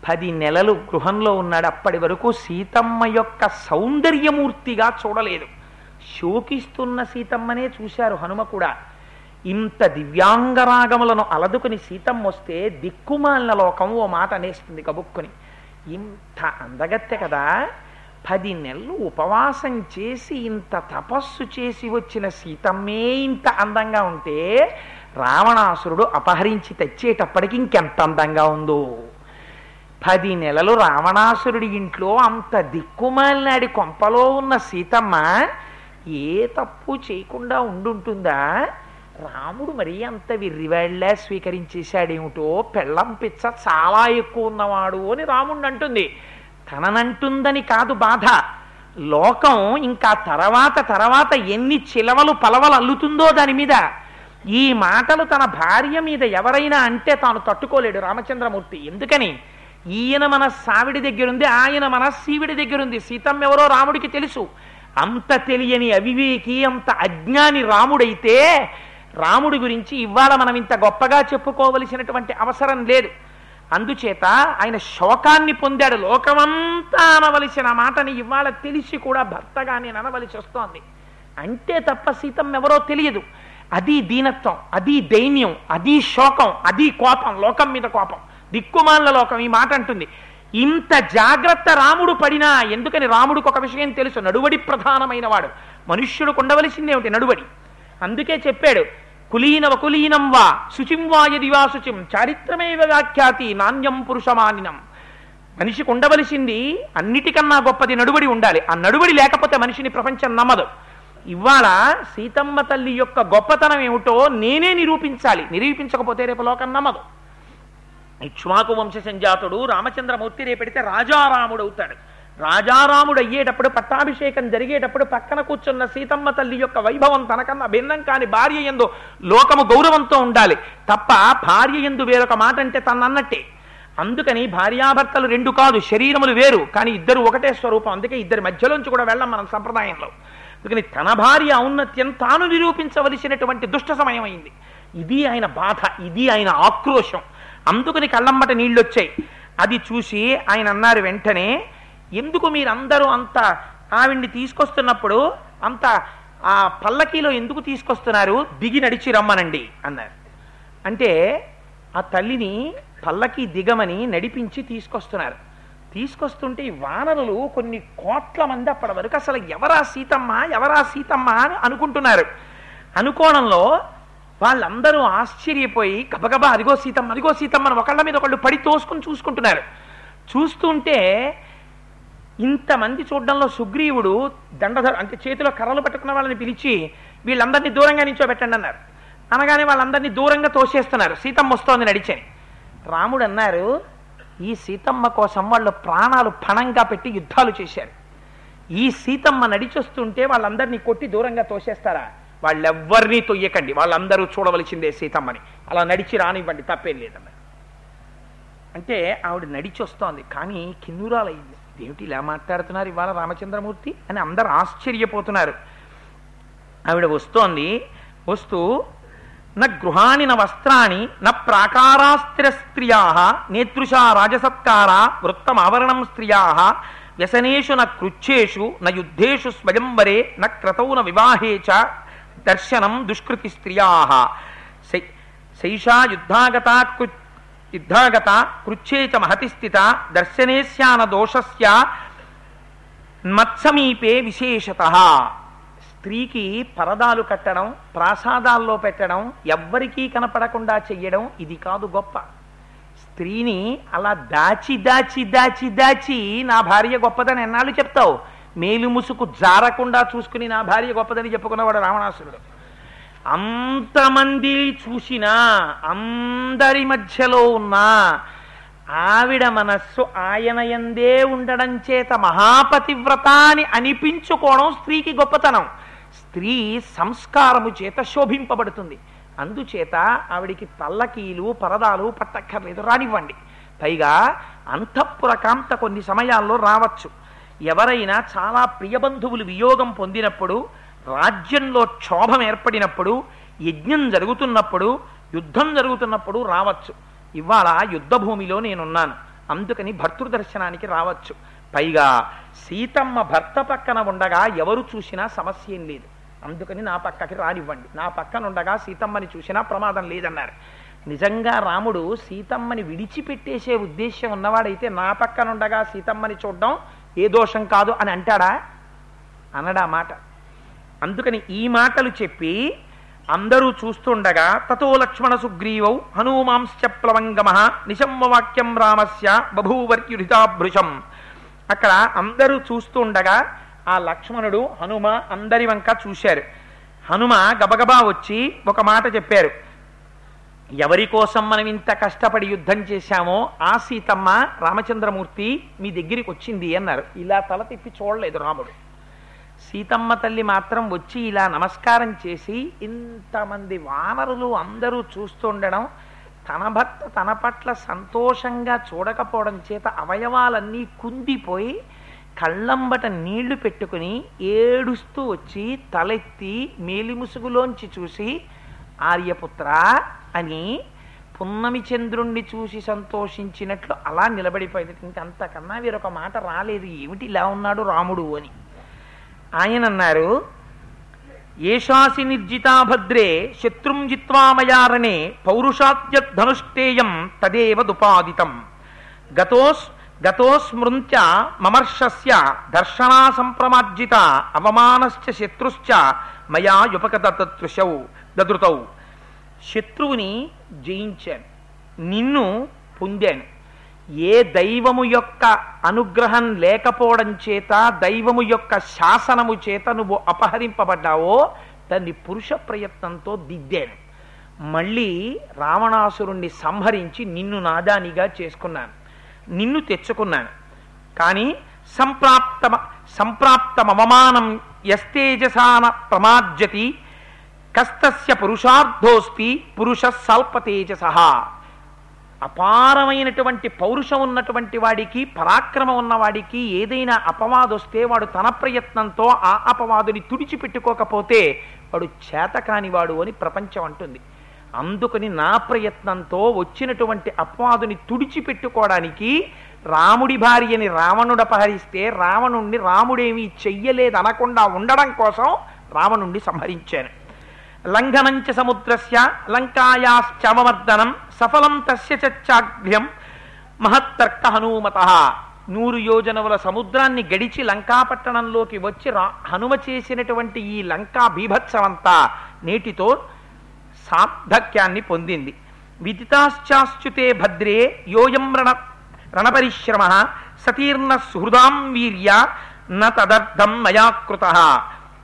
పది నెలలు గృహంలో ఉన్నాడు అప్పటి వరకు సీతమ్మ యొక్క సౌందర్యమూర్తిగా చూడలేదు. శోకిస్తున్న సీతమ్మనే చూశారు హనుమ కూడా. ఇంత దివ్యాంగరాగములను అలదుకుని సీతమ్మ వస్తే దిక్కుమాలిన లోకం ఓ మాట అనేస్తుంది కబుక్కుని. ఇంత అందగత్తె కదా పది నెలలు ఉపవాసం చేసి ఇంత తపస్సు చేసి వచ్చిన సీతమ్మే ఇంత అందంగా ఉంటే రావణాసురుడు అపహరించి తెచ్చేటప్పటికి ఇంకెంత అందంగా ఉందో. పది నెలలు రావణాసురుడి ఇంట్లో అంత దిక్కుమాలినాడి కొంపలో ఉన్న సీతమ్మ ఏ తప్పు చేయకుండా ఉండుంటుందా? రాముడు మరీ అంత విర్రివాళ్ళే స్వీకరించేశాడేమిటో పెళ్ళం పిచ్చ చాలా ఎక్కువ ఉన్నవాడు అని రాముడు అంటుంది తననంటుందని కాదు బాధ. లోకం ఇంకా తర్వాత తర్వాత ఎన్ని చిలవలు పలవలు అల్లుతుందో దాని మీద. ఈ మాటలు తన భార్య మీద ఎవరైనా అంటే తాను తట్టుకోలేడు రామచంద్రమూర్తి. ఎందుకని? ఈయన మన సావిడి దగ్గరుంది ఆయన మన సీవిడి దగ్గరుంది. సీతమ్మ ఎవరో రాముడికి తెలుసు. అంత తెలియని అవివేకి అంత అజ్ఞాని రాముడైతే రాముడి గురించి ఇవాళ మనం ఇంత గొప్పగా చెప్పుకోవలసినటువంటి అవసరం లేదు. అందుచేత ఆయన శోకాన్ని పొందాడు. లోకమంతా అనవలసిన మాటని ఇవాళ తెలిసి కూడా భర్తగా నేను అనవలసి వస్తోంది. అంటే తప్ప సీతం ఎవరో తెలియదు. అది దీనత్వం అది దైన్యం అది శోకం అది కోపం లోకం మీద కోపం. దిక్కుమాల లోకం ఈ మాట అంటుంది. ఇంత జాగ్రత్త రాముడు పడినా ఎందుకని రాముడికి ఒక విషయం తెలుసు. నడువడి ప్రధానమైన వాడు. మనుష్యుడు ఉండవలసిందే ఒకటి నడువడి? అందుకే చెప్పాడు కులీనవ కులీనం వా శుచిం వా యది వా శుచిం చారిత్రమేవ వ్యాఖ్యాతి నాణ్యం పురుషమానినం. మనిషికి ఉండవలసింది అన్నిటికన్నా గొప్పది నడువడి ఉండాలి. ఆ నడువడి లేకపోతే మనిషిని ప్రపంచం నమ్మదు. ఇవాళ సీతమ్మ తల్లి యొక్క గొప్పతనం ఏమిటో నేనే నిరూపించాలి. నిరూపించకపోతే రేపు లోకం నమ్మదు. ఇక్ష్వాకు వంశ సంజాతుడు రామచంద్రమూర్తి రేపెడితే రాజారాముడు అవుతాడు. రాజారాముడు అయ్యేటప్పుడు పట్టాభిషేకం జరిగేటప్పుడు పక్కన కూర్చున్న సీతమ్మ తల్లి యొక్క వైభవం తనకన్నా భిన్నం కాని భార్య ఎందు లోకము గౌరవంతో ఉండాలి. తప్ప భార్య ఎందు వేరొక మాట అంటే తనన్నట్టే. అందుకని భార్యాభర్తలు రెండు కాదు శరీరములు వేరు. కానీ ఇద్దరు ఒకటే స్వరూపం. అందుకే ఇద్దరి మధ్యలోంచి కూడా వెళ్ళం మనం సంప్రదాయంలో. అందుకని తన భార్య ఔన్నత్యం తాను నిరూపించవలసినటువంటి దుష్ట సమయం అయింది ఇది ఆయన బాధ ఇది ఆయన ఆక్రోశం. అందుకని కళ్ళమ్మట నీళ్ళు వచ్చాయి అది చూసి ఆయన అన్నారు వెంటనే ఎందుకు మీరందరూ అంత ఆవిడ్ని తీసుకొస్తున్నప్పుడు అంత ఆ పల్లకీలో ఎందుకు తీసుకొస్తున్నారు? దిగి నడిచి రమ్మనండి అన్నారు. అంటే ఆ తల్లిని పల్లకి దిగమని నడిపించి తీసుకొస్తున్నారు. తీసుకొస్తుంటే ఈ వానరులు కొన్ని కోట్ల మంది అప్పటి వరకు అసలు ఎవరా సీతమ్మ ఎవరా సీతమ్మ అని అనుకుంటున్నారు. అనుకోవడంలో వాళ్ళందరూ ఆశ్చర్యపోయి గబగబా అదిగో సీతమ్మ అదిగో సీతమ్మ అని ఒకళ్ళ మీద ఒకళ్ళు పడి తోసుకుని చూసుకుంటున్నారు. చూస్తుంటే ఇంతమంది చూడడంలో సుగ్రీవుడు దండధర అంటే చేతిలో కర్రలు పట్టుకున్న వాళ్ళని పిలిచి వీళ్ళందరినీ దూరంగా నించోబెట్టండి అన్నారు. అనగానే వాళ్ళందరినీ దూరంగా తోసేస్తున్నారు. సీతమ్మ వస్తోంది నడిచని. రాముడు అన్నారు ఈ సీతమ్మ కోసం వాళ్ళు ప్రాణాలు పణంగా పెట్టి యుద్ధాలు చేశారు. ఈ సీతమ్మ నడిచొస్తుంటే వాళ్ళందరినీ కొట్టి దూరంగా తోసేస్తారా? వాళ్ళెవ్వరినీ తొయ్యకండి. వాళ్ళందరూ చూడవలసిందే సీతమ్మని. అలా నడిచి రానివ్వండి తప్పేం లేదన్నారు. అంటే ఆవిడ నడిచొస్తోంది కానీ కానీ కిన్నురాలయ్యింది. ఏమిటి ఇలా మాట్లాడుతున్నారు ఇవాళ రామచంద్రమూర్తి అని అందరు ఆశ్చర్యపోతున్నారు. ఆవిడ వస్తోంది వస్తూ నా గృహాణి నా వస్త్రాన్ని నా ప్రాకారాస్త్ర స్త్రియా నేతృషా రాజసత్కార వృత్తమావరణం స్త్రియా వ్యసనేషు న కృచ్చేషు న యుద్ధేషు స్వయంవరే న క్రతౌ న వివాహే చ దర్శనం దుష్కృతి స్త్రియా శైషా యుద్ధాగత కృ యుద్ధాగత కృచ్చేచ మహతిస్థిత మహతి స్థిత దోషస్య మత్సమీపే విశేషత. స్త్రీకి పరదాలు కట్టడం ప్రాసాదాల్లో పెట్టడం ఎవ్వరికీ కనపడకుండా చెయ్యడం ఇది కాదు గొప్ప. స్త్రీని అలా దాచి దాచి దాచి దాచి నా భార్య గొప్పదని ఎన్నాళ్ళు చెప్తావు? మేలు ముసుకు జారకుండా చూసుకుని నా భార్య గొప్పదని చెప్పుకున్నవాడు రావణాసురుడు. అంతమంది చూసినా అందరి మధ్యలో ఉన్నా ఆవిడ మనస్సు ఆయన ఎందే ఉండడం చేత మహాపతివ్రత అని అనిపించుకోవడం స్త్రీకి గొప్పతనం. స్త్రీ సంస్కారము చేత శోభింపబడుతుంది. అందుచేత ఆవిడికి పల్లకీలు పరదాలు పట్టక్కర్లేదు రానివ్వండి. పైగా అంతఃపుర కాంత కొన్ని సమయాల్లో రావచ్చు. ఎవరైనా చాలా ప్రియబంధువులు వియోగం పొందినప్పుడు రాజ్యంలో క్షోభం ఏర్పడినప్పుడు యజ్ఞం జరుగుతున్నప్పుడు యుద్ధం జరుగుతున్నప్పుడు రావచ్చు. ఇవాళ యుద్ధ భూమిలో నేనున్నాను. అందుకని భర్తృదర్శనానికి రావచ్చు. పైగా సీతమ్మ భర్త పక్కన ఉండగా ఎవరు చూసినా సమస్య ఏం లేదు. అందుకని నా పక్కకి రానివ్వండి. నా పక్కన ఉండగా సీతమ్మని చూసినా ప్రమాదం లేదన్నారు. నిజంగా రాముడు సీతమ్మని విడిచిపెట్టేసే ఉద్దేశ్యం ఉన్నవాడైతే నా పక్కన ఉండగా సీతమ్మని చూడడం ఏ దోషం కాదు అని అంటాడా? అనడా మాట. అందుకని ఈ మాటలు చెప్పి అందరూ చూస్తుండగా తతో లక్ష్మణ సుగ్రీవౌ హనుమాంశ ప్లవంగమ నిశమ్మవాక్యం రామస్య బభూవర్యుడితాభృశం అక్కడ అందరూ చూస్తుండగా ఆ లక్ష్మణుడు హనుమ అందరి వంక చూశారు. హనుమ గబగబా వచ్చి ఒక మాట చెప్పారు. ఎవరి కోసం మనం ఇంత కష్టపడి యుద్ధం చేశామో ఆ సీతమ్మ రామచంద్రమూర్తి మీ దగ్గరికి వచ్చింది అన్నారు. ఇలా తల తిప్పి చూడలేదు రాముడు. సీతమ్మ తల్లి మాత్రం వచ్చి ఇలా నమస్కారం చేసి ఇంతమంది వానరులు అందరూ చూస్తుండడం తన భర్త తన పట్ల సంతోషంగా చూడకపోవడం చేత అవయవాలన్నీ కుందిపోయి కళ్ళంబట నీళ్ళు పెట్టుకుని ఏడుస్తూ వచ్చి తలెత్తి మేలిముసుగులోంచి చూసి ఆర్యపుత్ర అని పున్నమి చంద్రుణ్ణి చూసి సంతోషించినట్లు అలా నిలబడిపోయింది. ఇంకంతకన్నా వీరొక మాట రాలేదు. ఏమిటి ఇలా ఉన్నాడు రాముడు అని. ఆయన అన్నారు ఏషాసి నిర్జితా భద్రే శత్రుం జిత్వామయారణే పౌరుషాద్యధనుష్టేయం తదేవ దుపాదితం. గతోస్ గతోస్మృంచ మమర్షస్య దర్శనా సంప్రమార్జిత అవమానశ్చ శత్రుశ్చ మయా యుపకదృశౌ దదృతౌ. శత్రువుని జయించాను నిన్ను పొందాను. ఏ దైవము యొక్క అనుగ్రహం లేకపోవడం చేత దైవము యొక్క శాసనము చేత నువ్వు అపహరింపబడ్డావో దాన్ని పురుష ప్రయత్నంతో దిద్దాను. మళ్ళీ రావణాసురుణ్ణి సంహరించి నిన్ను నాదానిగా చేసుకున్నాను. నిన్ను తెచ్చుకున్నాను. కానీ సంప్రాప్త సంప్రాప్తమవమానం యస్తేజసాన ప్రమార్జతి కస్తస్య పురుషార్థోస్తి పురుష స్వల్పతేజస అపారమైనటువంటి పౌరుషం ఉన్నటువంటి వాడికి పరాక్రమం ఉన్నవాడికి ఏదైనా అపవాదొస్తే వాడు తన ప్రయత్నంతో ఆ అపవాదుని తుడిచిపెట్టుకోకపోతే వాడు చేతకానివాడు అని ప్రపంచం అంటుంది. అందుకని నా ప్రయత్నంతో వచ్చినటువంటి అపవాదుని తుడిచిపెట్టుకోవడానికి రాముడి భార్యని రావణుడు అపహరిస్తే రావణుణ్ణి రాముడేమీ చెయ్యలేదనకుండా ఉండడం కోసం రావణుణ్ణి సంహరించాను. లంఘనంచ సముద్రస్య లంకాయాశ్చమర్దనం సఫలం తస్య చాగ్ర్యం మహత్తర్క హనుమత. నూరు యోజనముల సముద్రాన్ని గడిచి లంకాపట్టణంలోకి వచ్చి రా హనుమ చేసినటువంటి ఈ లంకా బీభత్సమంతా నేటితో సార్థక్యాన్ని పొందింది. విదితాశ్చాశ్చుతే భద్రే యోయం రణ రణపరిశ్రమ. సతీర్ణ సుహృదాం వీర్య న తదర్థం మయా కృత.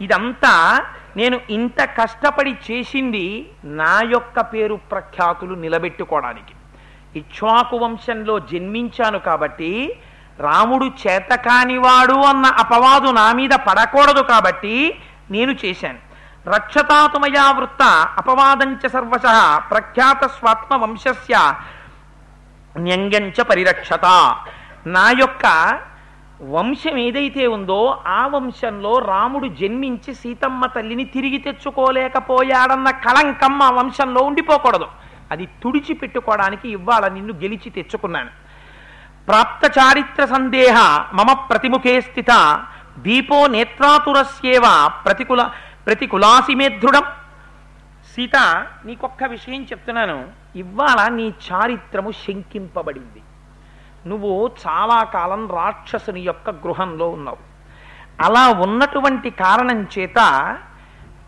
ఇదంతా నేను ఇంత కష్టపడి చేసింది నా యొక్క పేరు ప్రఖ్యాతులు నిలబెట్టుకోవడానికి. ఇక్ష్వాకు వంశంలో జన్మించాను కాబట్టి రాముడు చేతకానివాడు అన్న అపవాదు నా మీద పడకూడదు కాబట్టి నేను చేశాను. రక్షతాతుమయా వృత్త అపవాదంచ సర్వశ ప్రఖ్యాత స్వాత్మ వంశస్య న్యంగంచ పరిరక్షత. నా యొక్క వంశం ఏదైతే ఉందో ఆ వంశంలో రాముడు జన్మించి సీతమ్మ తల్లిని తిరిగి తెచ్చుకోలేకపోయాడన్న కళంకం ఆ వంశంలో ఉండిపోకూడదు. అది తుడిచిపెట్టుకోవడానికి ఇవాళ నిన్ను గెలిచి తెచ్చుకున్నాను. ప్రాప్త చారిత్ర సందేహ మమ ప్రతిముఖే స్థిత దీపో నేత్రాతురస్యేవ ప్రతికూల ప్రతికులాసిమేధృడం సీత నీకొక్క విషయం చెప్తున్నాను. ఇవాళ నీ చారిత్రము శంకింపబడింది. నువ్వు చాలా కాలం రాక్షసుని యొక్క గృహంలో ఉన్నావు. అలా ఉన్నటువంటి కారణం చేత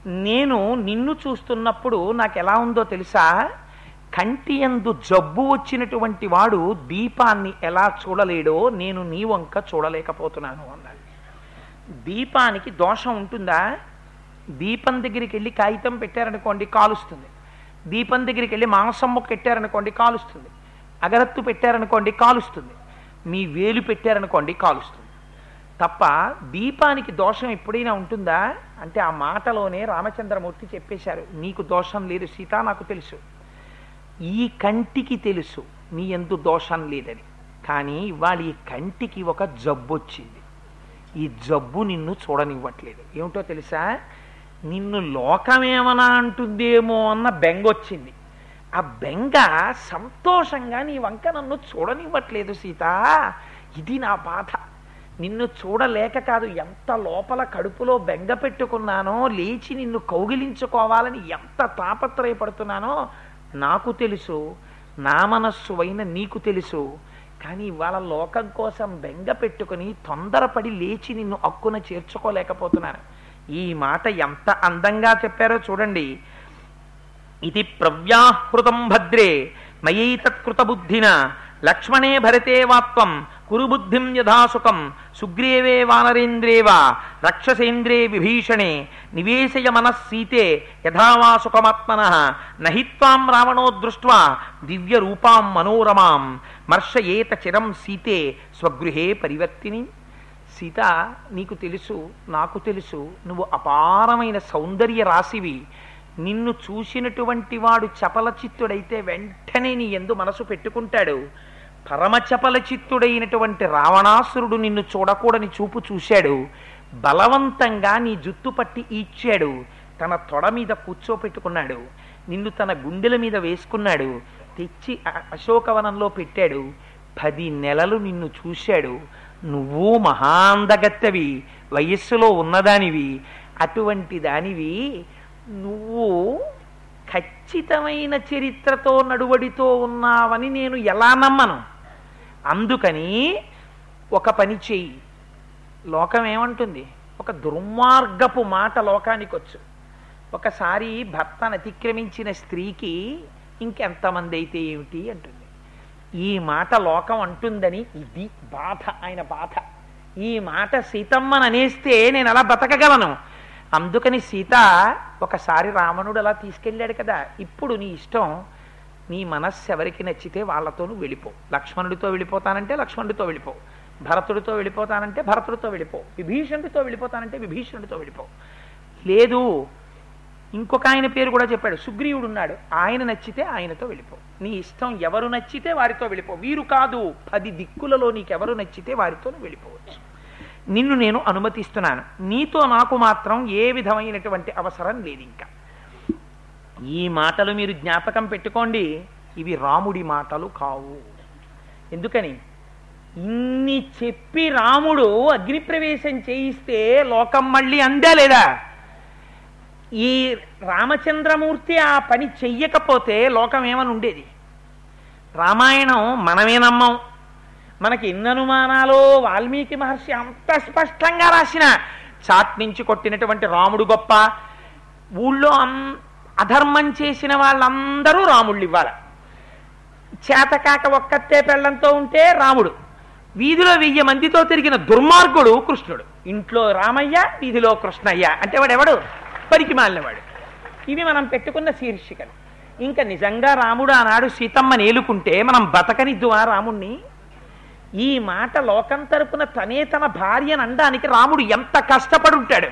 నేను నిన్ను చూస్తున్నప్పుడు నాకు ఎలా ఉందో తెలుసా? కంటి ఎందు జబ్బు వచ్చినటువంటి వాడు దీపాన్ని ఎలా చూడలేడో నేను నీ వంక చూడలేకపోతున్నాను అన్నాడు. దీపానికి దోషం ఉంటుందా? దీపం దగ్గరికి వెళ్ళి కాగితం పెట్టారనుకోండి కాలుస్తుంది. దీపం దగ్గరికి వెళ్ళి మాంసం ముక్క పెట్టారనుకోండి కాలుస్తుంది. అగరత్తు పెట్టారనుకోండి కాలుస్తుంది. మీ వేలు పెట్టారనుకోండి కాలుస్తుంది. తప్ప దీపానికి దోషం ఎప్పుడైనా ఉంటుందా? అంటే ఆ మాటలోనే రామచంద్రమూర్తి చెప్పేశారు నీకు దోషం లేదు సీత నాకు తెలుసు. ఈ కంటికి తెలుసు నీ ఎందు దోషం లేదని. కానీ ఇవాళ ఈ కంటికి ఒక జబ్బు వచ్చింది. ఈ జబ్బు నిన్ను చూడనివ్వట్లేదు. ఏమిటో తెలుసా? నిన్ను లోకమేమనా అంటుందేమో అన్న బెంగొచ్చింది. ఆ బెంగ సంతోషంగా నీ వంక నన్ను చూడనివ్వట్లేదు సీత. ఇది నా బాధ. నిన్ను చూడలేక కాదు ఎంత లోపల కడుపులో బెంగ పెట్టుకున్నానో లేచి నిన్ను కౌగిలించుకోవాలని ఎంత తాపత్రయపడుతున్నానో నాకు తెలుసు నా మనస్సు అయిన నీకు తెలుసు. కానీ ఇవాళ లోకం కోసం బెంగ పెట్టుకుని తొందరపడి లేచి నిన్ను అక్కున చేర్చుకోలేకపోతున్నాను. ఈ మాట ఎంత అందంగా చెప్పారో చూడండి. ఇది ప్రవ్యాహృతం భద్రే మయైతత్కృత బుద్ధిన లక్ష్మణే భరతే వాత్వం కురుబుద్ధిం యథాసుకం సుగ్రీవే వానరేంద్రేవ రక్షసేంద్రే విభీషణే నివేశయ మనస్సీతే యథావాసుకమాత్మన నహిత్వాం రావణో దృష్ట్వా దివ్య రూపాం మనోరమాం మర్షయేత చిరం సీతే స్వగృహే పరివర్తిని. సీత నీకు తెలుసు నాకు తెలుసు నువ్వు అపారమైన సౌందర్య రాశివి నిన్ను చూసినటువంటి వాడు చపల చిత్తుడైతే వెంటనే నీ ఎందు మనసు పెట్టుకుంటాడు. పరమ చపల చిత్తుడైనటువంటి రావణాసురుడు నిన్ను చూడకూడని చూపు చూశాడు. బలవంతంగా నీ జుత్తు పట్టి ఈడ్చాడు. తన తొడ మీద కూర్చోపెట్టుకున్నాడు. నిన్ను తన గుండెల మీద వేసుకున్నాడు. తెచ్చి అశోకవనంలో పెట్టాడు. పది నెలలు నిన్ను చూశాడు. నువ్వు మహాందగత్తవి వయస్సులో ఉన్నదానివి. అటువంటి దానివి నువ్వు ఖచ్చితమైన చరిత్రతో నడువడితో ఉన్నావని నేను ఎలా నమ్మను? అందుకని ఒక పని చెయ్యి. లోకం ఏమంటుంది? ఒక దుర్మార్గపు మాట లోకానికి వచ్చు ఒకసారి భర్తను అతిక్రమించిన స్త్రీకి ఇంకెంతమంది అయితే ఏమిటి అంటుంది. ఈ మాట లోకం అంటుందని ఇది బాధ ఆయన బాధ. ఈ మాట సీతమ్మని అనేస్తే నేను అలా బతకగలను. అందుకని సీత ఒకసారి రావణుడు అలా తీసుకెళ్ళాడు కదా. ఇప్పుడు నీ ఇష్టం నీ మనస్సు ఎవరికి నచ్చితే వాళ్ళతో నువ్వు వెళ్ళిపో. లక్ష్మణుడితో వెళ్ళిపోతానంటే లక్ష్మణుడితో వెళ్ళిపో. భరతుడితో వెళ్ళిపోతానంటే భరతుడితో వెళ్ళిపో. విభీషణుడితో వెళ్ళిపోతానంటే విభీషణుడితో వెళ్ళిపో. లేదు ఇంకొక ఆయన పేరు కూడా చెప్పాడు. సుగ్రీవుడు ఉన్నాడు. ఆయన నచ్చితే ఆయనతో వెళ్ళిపో. నీ ఇష్టం ఎవరు నచ్చితే వారితో వెళ్ళిపో. వీరు కాదు పది దిక్కులలో నీకెవరు నచ్చితే వారితో వెళ్ళిపోవచ్చు. నిన్ను నేను అనుమతిస్తున్నాను. నీతో నాకు మాత్రం ఏ విధమైనటువంటి అవసరం లేదు ఇంకా. ఈ మాటలు మీరు జ్ఞాపకం పెట్టుకోండి. ఇవి రాముడి మాటలు కావు. ఎందుకని? ఇన్ని చెప్పి రాముడు అగ్నిప్రవేశం చేయిస్తే లోకం మళ్ళీ అందా లేదా? ఈ రామచంద్రమూర్తి ఆ పని చెయ్యకపోతే లోకం ఏమని ఉండేది రామాయణం మనమే నమ్మం. మనకి ఇన్ననుమానాలో వాల్మీకి మహర్షి అంత స్పష్టంగా రాసిన చాట్ నుంచి కొట్టినటువంటి రాముడు గొప్ప. ఊళ్ళో అం- అధర్మం చేసిన వాళ్ళందరూ రాముళ్ళు ఇవ్వాలి. చేతకాక ఒక్కతే పెళ్ళంతో ఉంటే రాముడు. వీధిలో వెయ్యి మందితో తిరిగిన దుర్మార్గుడు కృష్ణుడు. ఇంట్లో రామయ్య వీధిలో కృష్ణయ్య. అంటే వాడెవడు? పరికి మాలినవాడు. ఇవి మనం పెట్టుకున్న శీర్షికలు. ఇంకా నిజంగా రాముడు ఆనాడు సీతమ్మ నేలుకుంటే మనం బతకనిద్దువా రాముణ్ణి? ఈ మాట లోకం తరపున తనే తన భార్యను అనడానికి రాముడు ఎంత కష్టపడుంటాడు?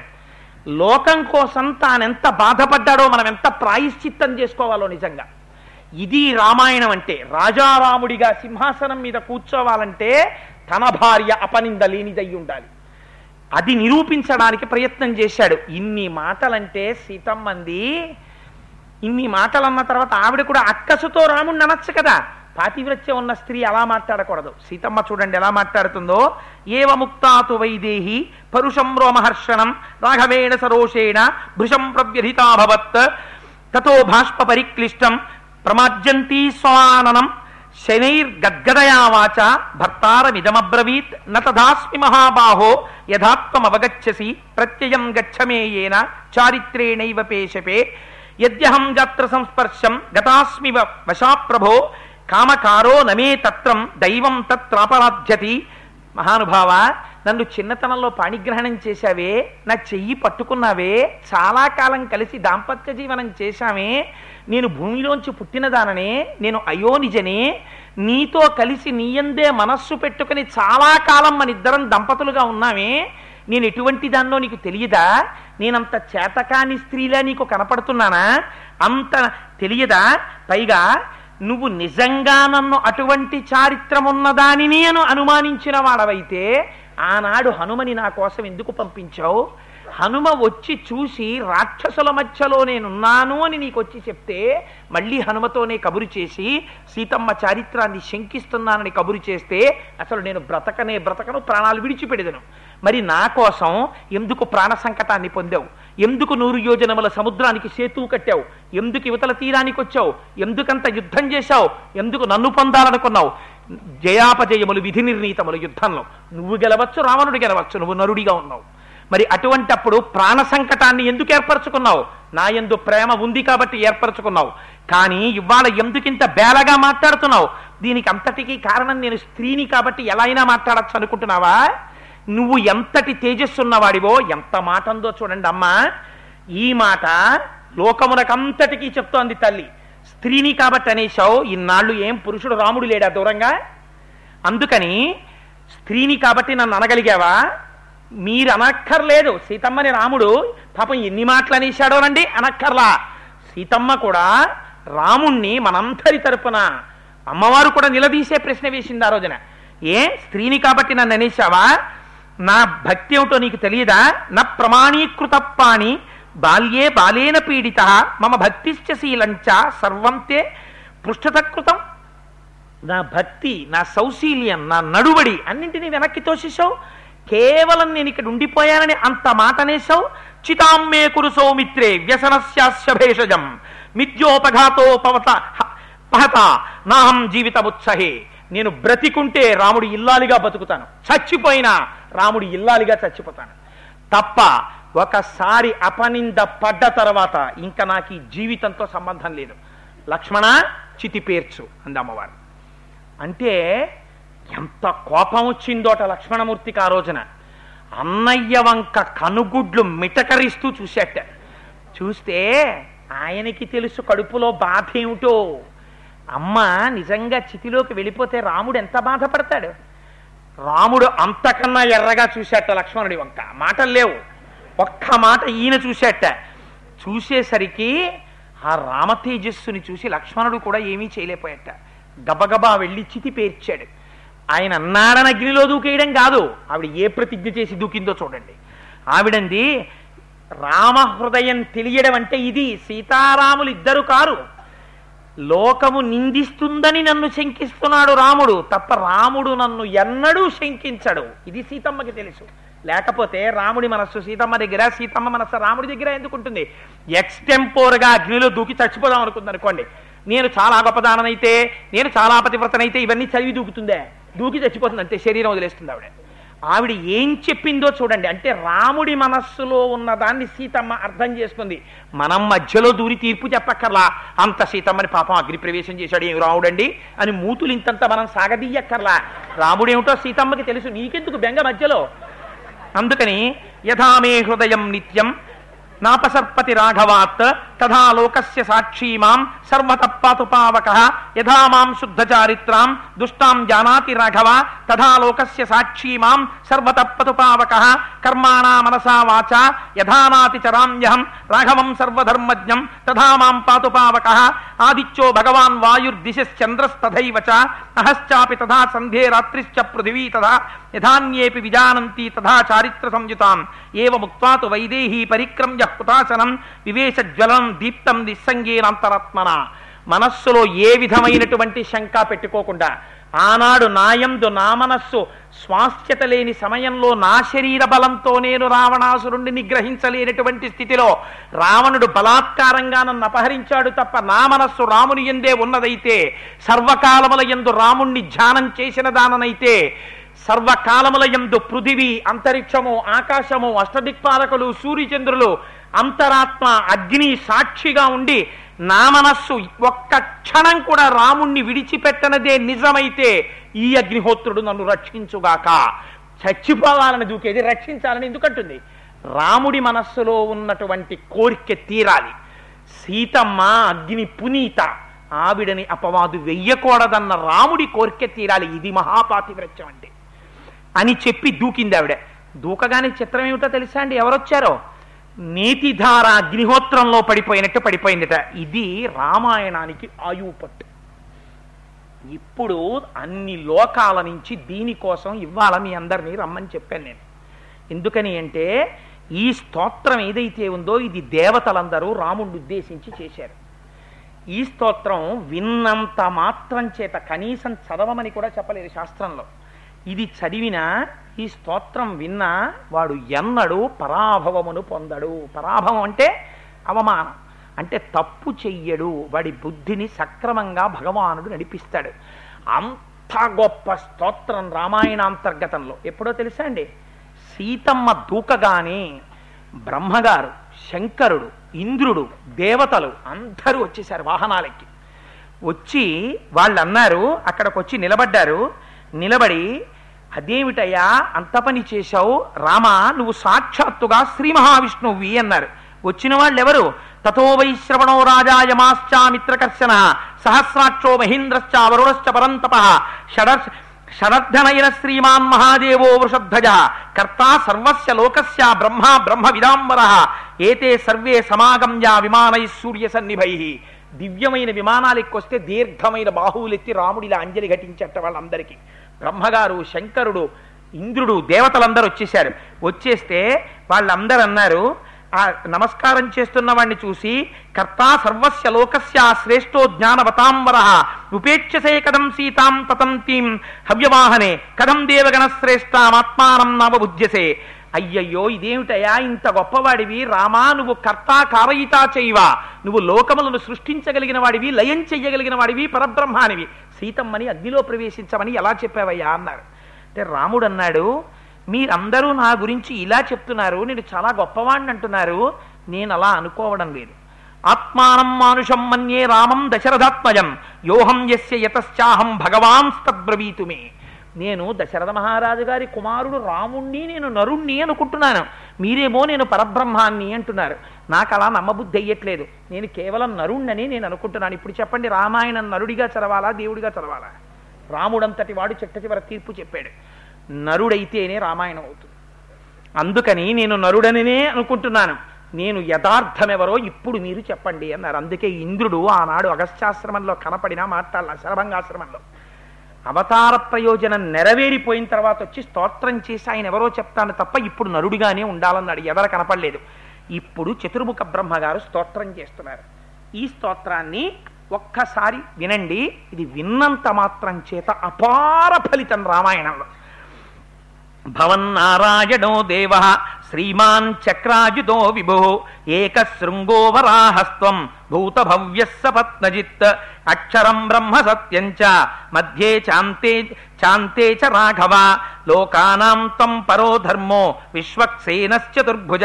లోకం కోసం తానెంత బాధపడ్డాడో మనం ఎంత ప్రాయశ్చిత్తం చేసుకోవాలో నిజంగా. ఇది రామాయణం అంటే రాజారాముడిగా సింహాసనం మీద కూర్చోవాలంటే తన భార్య అపనింద లేనిదై ఉండాలి. అది నిరూపించడానికి ప్రయత్నం చేశాడు. ఇన్ని మాటలంటే సీతమ్మంది ఇన్ని మాటలు అన్న తర్వాత ఆవిడ కూడా అక్కసుతో రాముడిని అనొచ్చు కదా. పాతివ్రత్యం ఉన్న స్త్రీ అలా మాట్లాడకూడదు. సీతమ్మ చూడండి ఎలా మాట్లాడుతుందో ఏవ ముక్తాతు వైదేహి పరుషం రోమహర్షణం రాఘవేణ సరోషేణ భృషం ప్రవ్యధితాభవత్ తతో భాష్ప పరిక్లిష్టం ప్రమాజ్యంతీ స్వాననం శనైర్ గద్గదయా వాచ భర్తారమిదమబ్రవీత్ న తదాస్మి మహాబాహో యథాత్వమవగచ్చసి ప్రత్యయం గచ్చమేయేన చారిత్రేణైవ పేషపే. యద్యహం జాత్ర సంస్పర్శం గతాస్మి వశాప్రభో కామకారో నమే తత్రం దైవం తత్రాపరాధ్యతి. మహానుభావ నన్ను చిన్నతనంలో పాణిగ్రహణం చేశావే నా చెయ్యి పట్టుకున్నావే చాలా కాలం కలిసి దాంపత్య జీవనం చేశామే నేను భూమిలోంచి పుట్టినదాననే నేను అయోనిజనే నీతో కలిసి నీయందే మనస్సు పెట్టుకుని చాలా కాలం మన ఇద్దరం దంపతులుగా ఉన్నామే నేను ఎటువంటి దానిలో నీకు తెలియదా? నేనంత చేతకాని స్త్రీలా నీకు కనపడుతున్నానా? అంత తెలియదా? పైగా నువ్వు నిజంగా నన్ను అటువంటి చారిత్రమున్న దానిని అను అనుమానించిన వాడవైతే ఆనాడు హనుమని నా కోసం ఎందుకు పంపించావు? హనుమ వచ్చి చూసి రాక్షసుల మధ్యలో నేనున్నాను అని నీకు వచ్చి చెప్తే మళ్ళీ హనుమతోనే కబురు చేసి సీతమ్మ చారిత్రాన్ని శంకిస్తున్నానని కబురు చేస్తే అసలు నేను బ్రతకనే బ్రతకను ప్రాణాలు విడిచిపెడదను. మరి నా కోసం ఎందుకు ప్రాణ సంకటాన్ని పొందావు? ఎందుకు నూరు యోజనముల సముద్రానికి సేతువు కట్టావు? ఎందుకు యువతల తీరానికి వచ్చావు? ఎందుకంత యుద్ధం చేశావు? ఎందుకు నన్ను పొందాలనుకున్నావు? జయాపజయములు విధి నిర్ణీతములు యుద్ధంలో. నువ్వు గెలవచ్చు రావణుడు గెలవచ్చు నువ్వు నరుడిగా ఉన్నావు. మరి అటువంటప్పుడు ప్రాణ సంకటాన్ని ఎందుకు ఏర్పరచుకున్నావు? నా ఎందు ప్రేమ ఉంది కాబట్టి ఏర్పరచుకున్నావు. కానీ ఇవాళ ఎందుకింత బేలగా మాట్లాడుతున్నావు? దీనికి అంతటికీ కారణం నేను స్త్రీని కాబట్టి ఎలా అయినా మాట్లాడచ్చు అనుకుంటున్నావా? నువ్వు ఎంతటి తేజస్సున్నవాడివో ఎంత మాట ఉందో చూడండి అమ్మా. ఈ మాట లోకమునకంతటికీ చెప్తోంది తల్లి. స్త్రీని కాబట్టి అనేశావు ఇన్నాళ్ళు ఏం పురుషుడు రాముడు లేడా దూరంగా? అందుకని స్త్రీని కాబట్టి నన్ను అనగలిగావా? మీరు అనక్కర్లేదు. సీతమ్మని రాముడు పాపం ఎన్ని మాటలు అనేశాడో రండి అనక్కర్లా. సీతమ్మ కూడా రాముణ్ణి మనందరి తరపున అమ్మవారు కూడా నిలదీసే ప్రశ్న వేసింది ఆ రోజున. ఏ? స్త్రీని కాబట్టి నన్ను అనేశావా? నా భక్తి ఏమిటో నీకు తెలియదా? నా ప్రమాణీకృత పాణి బాల్యే బాలేన పీడిత మమ భక్తిశ్చ శీలంచ సర్వంతే పృష్ఠతకృతం. నా భక్తి నా సౌశీల్యం నా నడువడి అన్నింటినీ వెనక్కి తోసేశావు. కేవలం నేను ఇక్కడ ఉండిపోయానని అంత మాట అనేశావు. చితామ్మే కురు సౌమిత్రే వ్యసనస్యాస్య భేషజం. మిథ్యోపఘాతో పవత పహత నాహం జీవితముత్సహే. నేను బ్రతికుంటే రాముడు ఇల్లాలిగా బతుకుతాను. చచ్చిపోయినా రాముడి ఇల్లాలిగా చచ్చిపోతాను. తప్ప ఒకసారి అపనింద పడ్డ తర్వాత ఇంకా నాకు ఈ జీవితంతో సంబంధం లేదు. లక్ష్మణ చితి పేర్చు అంది అమ్మవారు. అంటే ఎంత కోపం వచ్చిందోట లక్ష్మణమూర్తికి ఆ రోజున. అన్నయ్య వంక కనుగుడ్లు మిటకరిస్తూ చూసేట. చూస్తే ఆయనకి తెలుసు కడుపులో బాధ ఏమిటో అమ్మ నిజంగా చితిలోకి వెళ్ళిపోతే రాముడు ఎంత బాధపడతాడు? రాముడు అంతకన్నా ఎర్రగా చూశాట లక్ష్మణుడి వంక. మాటలు లేవు. ఒక్క మాట ఈయన చూశాట చూసేసరికి ఆ రామతేజస్సుని చూసి లక్ష్మణుడు కూడా ఏమీ చేయలేకపోయాట. గబగబా వెళ్ళి చితి పేర్చాడు. ఆయన అన్నాడన అగ్నిలో దూకేయడం కాదు. ఆవిడ ఏ ప్రతిజ్ఞ చేసి దూకిందో చూడండి. ఆవిడంది రామహృదయం తెలియడం అంటే ఇది. సీతారాములు ఇద్దరు కారు. లోకము నిందిస్తుందని నన్ను శంకిస్తున్నాడు రాముడు తప్ప రాముడు నన్ను ఎన్నడూ శంకించడు. ఇది సీతమ్మకి తెలుసు. లేకపోతే రాముడి మనస్సు సీతమ్మ దగ్గర సీతమ్మ మనస్సు రాముడి దగ్గర ఎందుకుంటుంది ఎక్స్టెంపోర్గా అగ్నిలో దూకి చచ్చిపోదాం అనుకుంది అనుకోండి నేను చాలా గొప్పదాననైతే నేను చాలా పతివ్రతనైతే ఇవన్నీ చదివి దూకుతుందే. దూకి చచ్చిపోతుంది అంతే శరీరం వదిలేస్తుంది ఆవిడ. ఆవిడ ఏం చెప్పిందో చూడండి. అంటే రాముడి మనస్సులో ఉన్న దాన్ని సీతమ్మ అర్థం చేసుకుంది. మనం మధ్యలో దూరి తీర్పు చెప్పక్కర్లా. అంత సీతమ్మని పాపం అగ్నిప్రవేశం చేశాడు ఏం రాముడండి అని మూతులు ఇంతంత మనం సాగదీయక్కర్లా. రాముడేమిటో సీతమ్మకి తెలుసు. నీకెందుకు బెంగ మధ్యలో? అందుకని యథామే హృదయం నిత్యం నాపసర్పతి రాఘవాత్ తథా లోకస్య సాక్షీ మాం సర్వత పాతుపావక యథా మాం శుద్ధ చారిత్రాం దుష్టాం జానాతి రాఘవ తథా లోకస్య సాక్షీ మాం సర్వత పతుపావక కర్మాణా మనసా వాచ యథానాతి చరామ్యహం రాఘవం సర్వధర్మజ్ఞం తథా మాం పాతుపావక ఆదిత్యో భగవాన్ వాయుర్దిశశ్చంద్రస్తథైవ చ అహశ్చాపి తథా సంధే రాత్రిశ్చ పృథివీ తథా యథాన్యేపి విజానంతి తథా చారిత్ర సంయుతాం ఏవముక్త్వా తు వైదేహీ పరిక్రమ్య హుతాసనం వివేశజ్వలం దీప్తం నిస్సంగేనాంతరాత్మన మనస్సులో ఏ విధమైనటువంటి శంక పెట్టుకోకుండా ఆనాడు నాయందు నా మనస్సు స్వాస్థ్యత లేని సమయంలో నా శరీర బలంతో నేను రావణాసురుణ్ణి నిగ్రహించలేనటువంటి స్థితిలో రావణుడు బలాత్కారంగా నన్ను అపహరించాడు తప్ప నా మనస్సు రాముని ఎందే ఉన్నదైతే సర్వకాలముల ఎందు రాముణ్ణి ధ్యానం చేసిన దాననైతే సర్వకాలములయందు పృథివీ అంతరిక్షము ఆకాశము అష్టదిక్పాలకులు సూర్యచంద్రులు అంతరాత్మ అగ్ని సాక్షిగా ఉండి నా మనస్సు ఒక్క క్షణం కూడా రాముణ్ణి విడిచిపెట్టనదే నిజమైతే ఈ అగ్నిహోత్రుడు నన్ను రక్షించుగాక. చచ్చిపోవాలని దూకేది రక్షించాలని ఎందుకంటుంది? రాముడి మనస్సులో ఉన్నటువంటి కోరిక తీరాలి. సీతమ్మ అగ్ని పునీత ఆవిడని అపవాదు వెయ్యకూడదన్న రాముడి కోరిక తీరాలి. ఇది మహాపాతివ్రత్యం అంటే అని చెప్పి దూకింది ఆవిడ. దూకగానే చిత్రం ఏమిటో తెలుసా అండి? ఎవరొచ్చారో? నీతిధార అగ్నిహోత్రంలో పడిపోయినట్టు పడిపోయిందిట. ఇది రామాయణానికి ఆయువు పట్టు. ఇప్పుడు అన్ని లోకాల నుంచి దీనికోసం ఇవ్వాల మీ అందరినీ రమ్మని చెప్పాను నేను. ఎందుకని అంటే ఈ స్తోత్రం ఏదైతే ఉందో ఇది దేవతలందరూ రాముడిని ఉద్దేశించి చేశారు. ఈ స్తోత్రం విన్నంత మాత్రం చేత కనీసం చదవమని కూడా చెప్పలేదు శాస్త్రంలో. ఇది చదివినా ఈ స్తోత్రం విన్నా వాడు ఎన్నడు పరాభవమును పొందడు. పరాభవం అంటే అవమానం. అంటే తప్పు చెయ్యడు. వాడి బుద్ధిని సక్రమంగా భగవానుడు నడిపిస్తాడు. అంత గొప్ప స్తోత్రం రామాయణాంతర్గతంలో. ఎప్పుడో తెలుసా అండి? సీతమ్మ దూకగానే బ్రహ్మగారు శంకరుడు ఇంద్రుడు దేవతలు అందరూ వచ్చేసారు వాహనాలకి వచ్చి వాళ్ళు అన్నారు అక్కడికి వచ్చి నిలబడ్డారు. నిలబడి అదేమిటయ్యా? అంత పని చేశావు? రామ నువ్వు సాక్షాత్తుగా శ్రీ మహావిష్ణువి అన్నారు వచ్చిన వాళ్ళు ఎవరు తతో వైశ్రవణో రాజాయమాశ్చామిత్రకర్షణ సహస్రాక్షో మహేంద్రశ్చ వరుణశ్చ పరంతప షడ షడర్ధనయన శ్రీమాన్ మహాదేవో వృషధ్వజ కర్త సర్వస్య లోకస్య బ్రహ్మ బ్రహ్మ విదాంబర ఏతే సర్వే సమాగమ్య విమానై సూర్య సన్నిభై. దివ్యమైన విమానాలు ఎక్కొస్తే దీర్ఘమైన బాహువులెత్తి రాముడిలా అంజలి ఘటించట వాళ్ళందరికీ. బ్రహ్మగారు శంకరుడు ఇంద్రుడు దేవతలందరూ వచ్చేసారు వచ్చేస్తే వాళ్ళందరూ అన్నారు ఆ నమస్కారం చేస్తున్న వాడిని చూసి కర్తా సర్వస్య లోకస్య శ్రేష్టో జ్ఞానవతాంబర ఉపేక్షసే కథం సీతాం తతంతీం. హవ్యవాహనే కథం దేవగణ శ్రేష్టామాత్మానం నవబుద్ధ్యసే అయ్యయ్యో ఇదేమిటయా ఇంత గొప్పవాడివి. రామా నువ్వు కర్తా కారయితా చేయవా? నువ్వు లోకములను సృష్టించగలిగిన వాడివి లయం చెయ్యగలిగిన వాడివి పరబ్రహ్మానివి. సీతమ్మని అగ్నిలో ప్రవేశించమని ఎలా చెప్పావయ్యా అన్నారు. అంటే రాముడు అన్నాడు మీరందరూ నా గురించి ఇలా చెప్తున్నారు నేను చాలా గొప్పవాణ్ణి అంటున్నారు నేను అలా అనుకోవడం లేదు. ఆత్మానం మానుషం మన్యే రామం దశరథాత్మజం యోహం యస్య యతశ్చాహం భగవాంస్తద్బ్రవీతు మే నేను దశరథ మహారాజు గారి కుమారుడు రాముణ్ణి నేను నరుణ్ణి అనుకుంటున్నాను. మీరేమో నేను పరబ్రహ్మాన్ని అంటున్నారు. నాకు అలా నమ్మబుద్ధి అయ్యట్లేదు నేను కేవలం నరుణ్ణని నేను అనుకుంటున్నాను. ఇప్పుడు చెప్పండి రామాయణం నరుడిగా చదవాలా దేవుడిగా చదవాలా? రాముడంతటి వాడు చెట్ట చివర తీర్పు చెప్పాడు. నరుడైతేనే రామాయణం అవుతుంది. అందుకని నేను నరుడనినే అనుకుంటున్నాను. నేను యథార్థమెవరో ఇప్పుడు మీరు చెప్పండి అన్నారు. అందుకే ఇంద్రుడు ఆనాడు అగస్త్యాశ్రమంలో కనపడినా మాట్లాడాల శరభంగాశ్రమంలో అవతార ప్రయోజనం నెరవేరిపోయిన తర్వాత వచ్చి స్తోత్రం చేసి ఆయన ఎవరో చెప్తాను తప్ప ఇప్పుడు నరుడిగానే ఉండాలన్నాడు ఎవరు కనపడలేదు. ఇప్పుడు చతుర్ముఖ బ్రహ్మగారు స్తోత్రం చేస్తున్నారు. ఈ స్తోత్రాన్ని ఒక్కసారి వినండి. ఇది విన్నంత మాత్రం చేత అపార ఫలితం రామాయణంలో. భవన్నారాయణో దేవ శ్రీమాన్ చక్రాయుతో విభు ఏకశృంగో భూత భూతభవ్య సపత్నజిత్ అక్షరం బ్రహ్మ సత్యం చ మధ్యే చాంతే చాంతే చ రాఘవ. లోకానాం తం పరో ధర్మో. విశ్వక్సేనశ్చతుర్భుజ.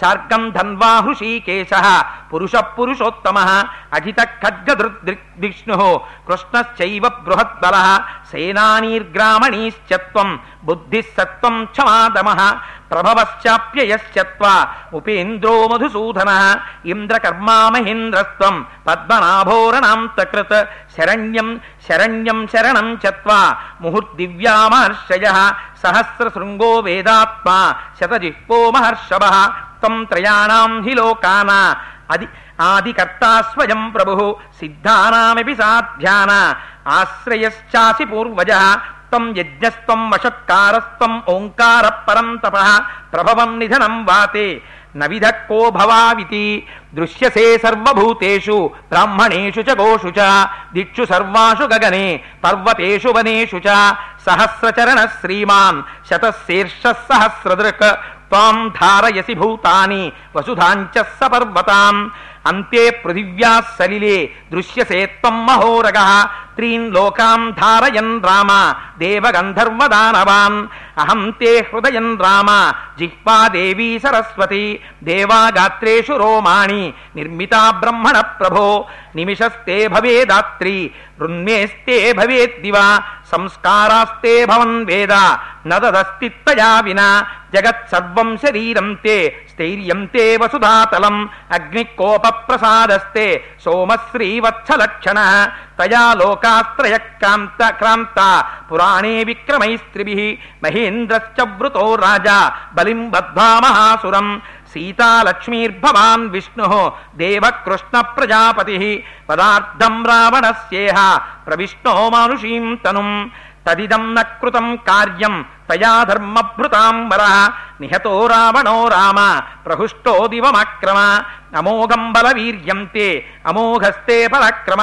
శార్గం ధన్వా హృషీకేశ. పురుష పురుషోత్తమ. అజిత ఖడ్గదృగ్విష్ణు. కృష్ణశ్చైవ బృహద్బల. సేనానీర్గ్రామణీశ్చత్వం బుద్ధిస్సత్వం క్షమాదమ. ప్రభవశ్చాప్యయశ్చత్వ ఉపేంద్రో మధుసూదన ఇంద్రకర్మా మహేంద్రస్వం మహేంద్రస్త్వం. పద్మనాభోరణాంతకృత్. శరణ్యం శరణ్యం శరణం చత్వా. ముహుర్దివ్యామహర్షయ సహస్రశృంగో వేదాత్మా. శతజిహ్వో మహర్షభ. త్వం త్రయాణాం హి లోకాన. అది ఆదికర్తా స్వయం ప్రభు. సిద్ధానామపి సాధ్యాన. ఆశ్రయశ్చాసి పూర్వజ. త్వం యజ్ఞస్త్వం వషత్కారస్త్వం ఓంకార పరం తప. ప్రభవం నిధనం వాతే. నవిధక్కో భవావితి. దృశ్యసే సర్వభూతేషు బ్రాహ్మణేషు చ గోషు చ దిక్షు సర్వాషు గగనే పర్వతేషు వనేషు చ సహస్రచరణ శ్రీమాన్ శతశీర్ష సహస్రదృక్ త్వాం ధారయసి భూతాని వసుధాంచ సపర్వతాం అంతే పృథివ్యా సలిలే దృశ్యసే త్వం మహోరగ. త్రీన్ లోకాం ధారయన్ రామ దేవగంధర్వదానవాన్ అహం తే హృదయం రామ జిహ్వా దేవీ సరస్వతి దేవాగాత్రేషు రోమాణి నిర్మితా బ్రహ్మణ ప్రభో నిమిషస్తే భవేదాత్రి రున్మేస్తే భవేద్దివా సంస్కారాస్తే భవన్ వేద నదదస్తిత్వయా వినా జగత్సర్వం శరీరం తే స్థైర్యం తే వసుధాతలం అగ్నికోప ప్రసాదస్తే సోమశ్రీవత్సలక్షణ తయా లోకాస్త్రయ క్రాంత క్రాంత పురాణే విక్రమైస్త్రిభి మహేంద్రశ్చ వృతో రాజా బలిం బద్ధ్వా మహాసురం సీతాలక్ష్మీర్భవాన్ విష్ణు దేవకృష్ణ ప్రజాపతి పదార్థం రావణస్యేహ ప్రవిష్ణో మానుషీం తనుం తదిదం న కార్యం తయా ధర్మభృతాంబర నిహతో రావణో రామ ప్రహుష్టో దివమక్రమ అమోఘం బల వీర్యం తే అమోఘస్తే పరక్రమ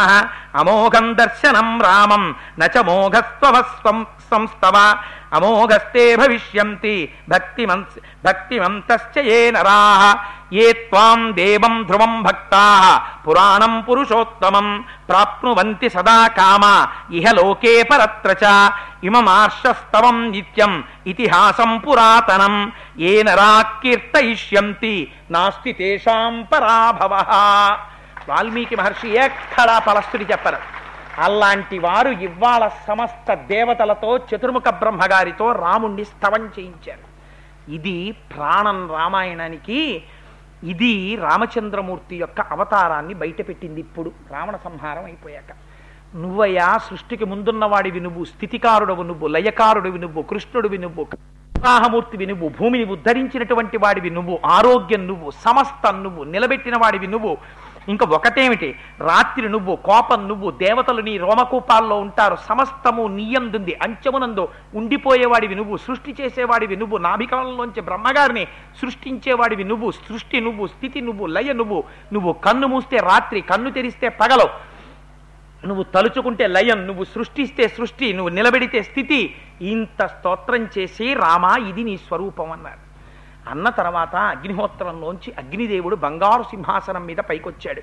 అమోఘం దర్శనం రామం నచ మోఘస్త్వస్వం సంస్తవ అమోఘస్తే భవిష్యంతి భక్తిమం భక్తిమంతశ్చ ఏ నరాః? ఏ త్వాం దేవం ధ్రువం భక్తాః? పురాణం పురుషోత్తమం ప్రాప్నువంతి సదా కామ ఇహ లోకే పరత్ర చ ఇమమార్షస్తవం నిత్యం ఇతిహాసం పురాతనం ఏ నరా కీర్తయిష్యంతి నాస్తి తేషాం పరాభవ. వాల్మీకి మహర్షి ఎక్కడా పలస్తుడి చెప్పరు. అలాంటి వారు ఇవాళ సమస్త దేవతలతో చతుర్ముఖ బ్రహ్మగారితో రాముణ్ణి స్తవం చేయించారు. ఇది ప్రాణం రామాయణానికి ఇది రామచంద్రమూర్తి యొక్క అవతారాన్ని బయటపెట్టింది ఇప్పుడు. రావణ సంహారం అయిపోయాక. నువ్వయ్యా సృష్టికి ముందున్నవాడివి నువ్వు స్థితికారుడవు నువ్వు లయకారుడివి నువ్వు కృష్ణుడివి నువ్వు ఉత్సాహమూర్తివి నువ్వు భూమిని ఉద్ధరించినటువంటి వాడివి నువ్వు ఆరోగ్యం నువ్వు సమస్తం నువ్వు నిలబెట్టిన వాడివి నువ్వు ఇంకా ఒకటేమిటి? రాత్రి నువ్వు కోపం నువ్వు దేవతలు నీ రోమకూపాల్లో ఉంటారు. సమస్తము నీయందుంది. అంచమునందు ఉండిపోయేవాడివి నువ్వు సృష్టి చేసేవాడివి నువ్వు నాభికలంలోంచి బ్రహ్మగారిని సృష్టించేవాడివి నువ్వు సృష్టి నువ్వు స్థితి నువ్వు లయ నువ్వు. నువ్వు కన్ను మూస్తే రాత్రి కన్ను తెరిస్తే పగలవు నువ్వు తలుచుకుంటే లయం నువ్వు సృష్టిస్తే సృష్టి నువ్వు నిలబెడితే స్థితి. ఇంత స్తోత్రం చేసి రామా ఇది నీ స్వరూపం అన్నారు. అన్న తర్వాత అగ్నిహోత్రంలోంచి అగ్నిదేవుడు బంగారు సింహాసనం మీద పైకొచ్చాడు.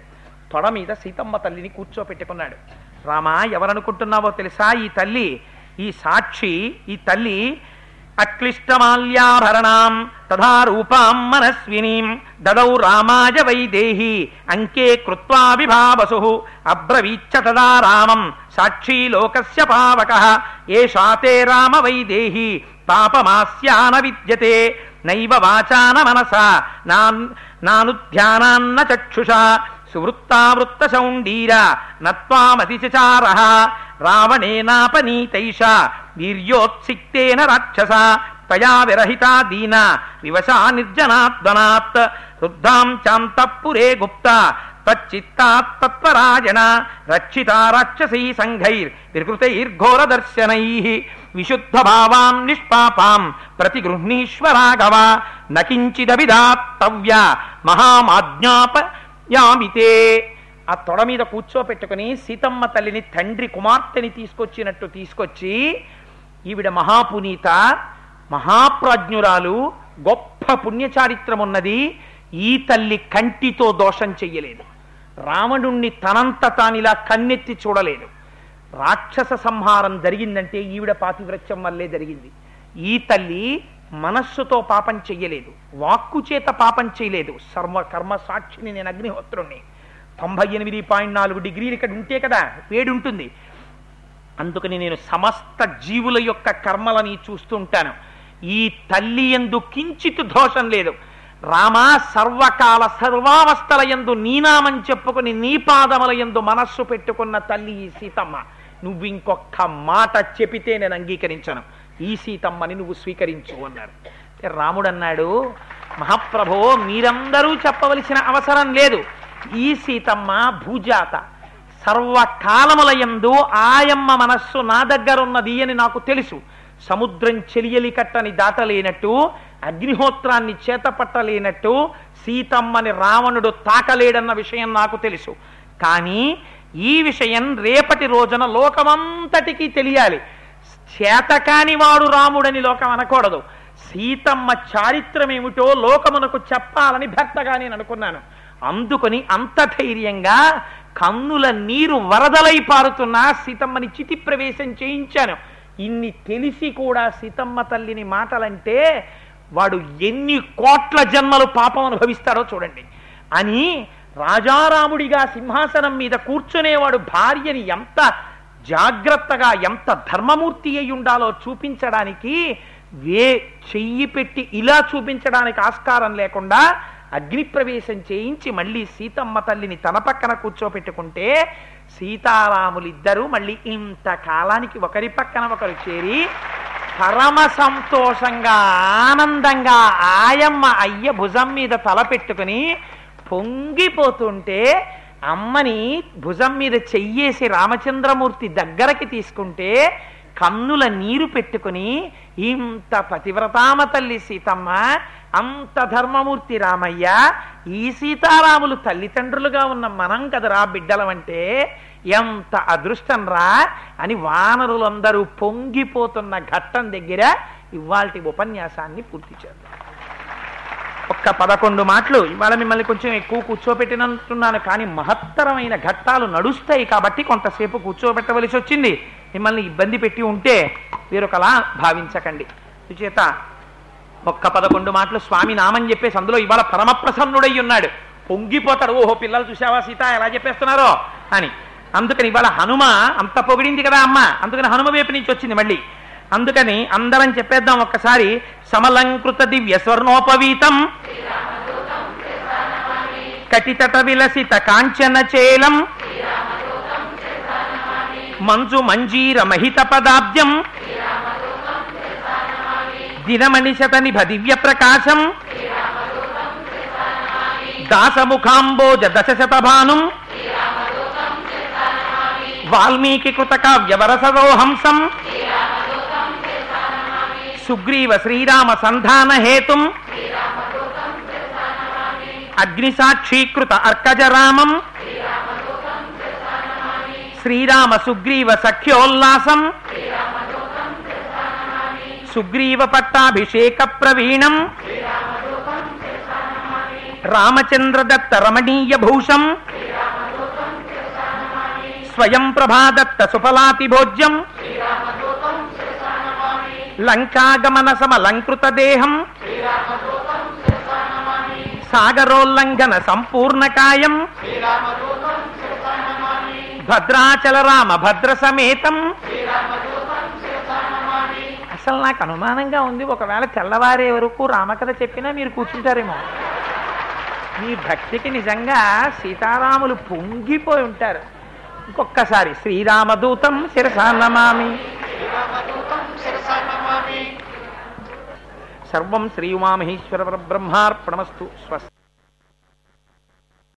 తొడ మీద సీతమ్మ తల్లిని కూర్చోపెట్టుకున్నాడు. రామా ఎవరనుకుంటున్నావో తెలుసా? ఈ తల్లి ఈ సాక్షి ఈ తల్లి అక్లిష్టమాల్యాభరణాం తథా రూపాం మనస్వినీం దదౌ రామాయ వైదేహి అంకే కృత్వాభిభావసు అబ్రవీచ్చ తదా రామం సాక్షీ లోకస్య పావక. ఏషా తే రామ వైదేహి పాపమాస్యాన విద్యతే నైవ వాచాన మనసా. నాను ధ్యానాన్న చక్షుషా. సువృత్తావృత్త శౌండీర నత్వామతిచార రావణేనాపనీతైష. వీర్యోత్సిక్తేన రాక్షస. తయా విరహితా దీనా. వివశా నిర్జనాద్వనాత్ రుద్ధాం చాంతఃపురే గుప్త. తచ్చిత్తాత్ తత్వరాజన రక్షితా రాక్షసీ సంఘైర్ వికృతైర్ఘోర దర్శనై విశుద్ధ భావాం నిష్పాపాం ప్రతిగృహ్ణీశ్వరాగవ నకించిదవిదాత్తవ్య మహామాజ్ఞాపయామితే ఆ తొడ మీద కూర్చోపెట్టుకుని సీతమ్మ తల్లిని తండ్రి కుమార్తెని తీసుకొచ్చినట్టు తీసుకొచ్చి ఈవిడ మహాపునీత మహాప్రాజ్ఞురాలు గొప్ప పుణ్యచారిత్రం ఉన్నది ఈ తల్లి కంటితో దోషం చెయ్యలేదు. రావణుణ్ణి తనంత తానిలా కన్నెత్తి చూడలేదు రాక్షస సంహారం జరిగిందంటే ఈవిడ పాతివ్రత్యం వల్లే జరిగింది. ఈ తల్లి మనస్సుతో పాపం చెయ్యలేదు వాక్కు చేత పాపం చేయలేదు సర్వ కర్మ సాక్షిని నేను అగ్నిహోత్రుణ్ణి. తొంభై ఎనిమిది పాయింట్ నాలుగు డిగ్రీలు ఇక్కడ ఉంటే కదా వేడి ఉంటుంది అందుకని నేను సమస్త జీవుల యొక్క కర్మలని చూస్తుంటాను ఈ తల్లి ఎందు కించిత్ దోషం లేదు. రామా సర్వకాల సర్వావస్థల యందు నీనామని చెప్పుకుని నీ పాదముల యందు మనస్సు పెట్టుకున్న తల్లి ఈ సీతమ్మ. నువ్వు ఇంకొక మాట చెపితే నేను అంగీకరించను. ఈ సీతమ్మని నువ్వు స్వీకరించు అన్నారు. రాముడు అన్నాడు మహాప్రభో మీరందరూ చెప్పవలసిన అవసరం లేదు. ఈ సీతమ్మ భూజాత. సర్వకాలములయందు ఆయమ్మ మనస్సు నా దగ్గరున్నది అని నాకు తెలుసు. సముద్రం చెలియలి కట్టని దాటలేనట్టు అగ్నిహోత్రాన్ని చేతపట్టలేనట్టు సీతమ్మని రావణుడు తాకలేడన్న విషయం నాకు తెలుసు. కానీ ఈ విషయం రేపటి రోజున లోకమంతటికీ తెలియాలి. చేతకాని వాడు రాముడని లోకం అనకూడదు. సీతమ్మ చారిత్రమేమిటో లోకమునకు చెప్పాలని భర్తగా నేను అనుకున్నాను. అందుకొని అంత ధైర్యంగా కన్నుల నీరు వరదలై పారుతున్న సీతమ్మని చితి ప్రవేశం చేయించాను. ఇన్ని తెలిసి కూడా సీతమ్మ తల్లిని మాటలంటే వాడు ఎన్ని కోట్ల జన్మలు పాపం అనుభవిస్తారో చూడండి. అని రాజారాముడిగా సింహాసనం మీద కూర్చునేవాడు భార్యని ఎంత జాగ్రత్తగా ఎంత ధర్మమూర్తి అయి ఉండాలో చూపించడానికి వే చెయ్యి పెట్టి ఇలా చూపించడానికి ఆస్కారం లేకుండా అగ్నిప్రవేశం చేయించి మళ్ళీ సీతమ్మ తల్లిని తన పక్కన కూర్చోపెట్టుకుంటే సీతారాములిద్దరూ మళ్ళీ ఇంతకాలానికి ఒకరి పక్కన ఒకరు చేరి పరమ సంతోషంగా ఆనందంగా ఆయమ్మ అయ్య భుజం మీద తల పెట్టుకుని పొంగిపోతుంటే అమ్మని భుజం మీద చెయ్యేసి రామచంద్రమూర్తి దగ్గరకి తీసుకుంటే కన్నుల నీరు పెట్టుకుని ఇంత పతివ్రతామ తల్లి సీతమ్మ అంత ధర్మమూర్తి రామయ్య ఈ సీతారాములు తల్లిదండ్రులుగా ఉన్న మనం కదరా బిడ్డలమంటే ఎంత అదృష్టం రా అని వానరులందరూ పొంగిపోతున్న ఘట్టం దగ్గర ఇవాల్టి ఉపన్యాసాన్ని పూర్తి చేద్దాం. ఒక్క పదకొండు మాటలు ఇవాళ మిమ్మల్ని కొంచెం ఎక్కువ కూర్చోబెట్టినంటున్నాను కానీ మహత్తరమైన ఘట్టాలు నడుస్తాయి కాబట్టి కొంతసేపు కూర్చోబెట్టవలసి వచ్చింది. మిమ్మల్ని ఇబ్బంది పెట్టి ఉంటే వేరొకలా భావించకండి. చేత ఒక్క పదకొండు మాటలు స్వామి నామని చెప్పేసి అందులో ఇవాళ పరమప్రసన్నుడై ఉన్నాడు. పొంగిపోతాడు ఓహో పిల్లలు చూసావా సీత? ఎలా చెప్పేస్తున్నారో? అని. అందుకని ఇవాళ హనుమ అంత పొగిడింది కదా అమ్మ. అందుకని హనుమ వైపు నుంచి వచ్చింది మళ్ళీ. అందుకని అందరం చెప్పేద్దాం ఒక్కసారి సమలంకృత దివ్య స్వర్ణోపవీతం. కటితట విలసిత కాంచన చేలం. మంజు మంజీర మహిత పదాబ్జం. దినమణిశత నిభ దివ్య ప్రకాశం. దాసముఖాంబోజ దశశత భానుం వాల్మీకి కృత కావ్యవరసరోహంసం సుగ్రీవ శ్రీరామ సంధాన హేతుం అగ్నిసాక్షీకృత అర్కజరామం. శ్రీరామ సుగ్రీవ సఖ్యోల్లాసం. సుగ్రీవ పట్టాభిషేక ప్రవీణం రామచంద్రదత్త రమణీయ భూషం స్వయం ప్రభాదత్త సుఫలాతి భోజ్యం. లంకాగమన సమలంకృత దేహం. సాగరోల్లంఘన సంపూర్ణకాయం. భద్రాచల రామ భద్ర సమేతం అసలు నాకు అనుమానంగా ఉంది ఒకవేళ తెల్లవారే వరకు రామకథ చెప్పినా మీరు కూర్చుంటారేమో. మీ భక్తికి నిజంగా సీతారాములు పొంగిపోయి ఉంటారు. ఇంకొక్కసారి శ్రీరామదూతం శిరసా నమామి. సర్వం శ్రీ ఉమామహేశ్వర బ్రహ్మార్పణమస్తు స్వస్తి.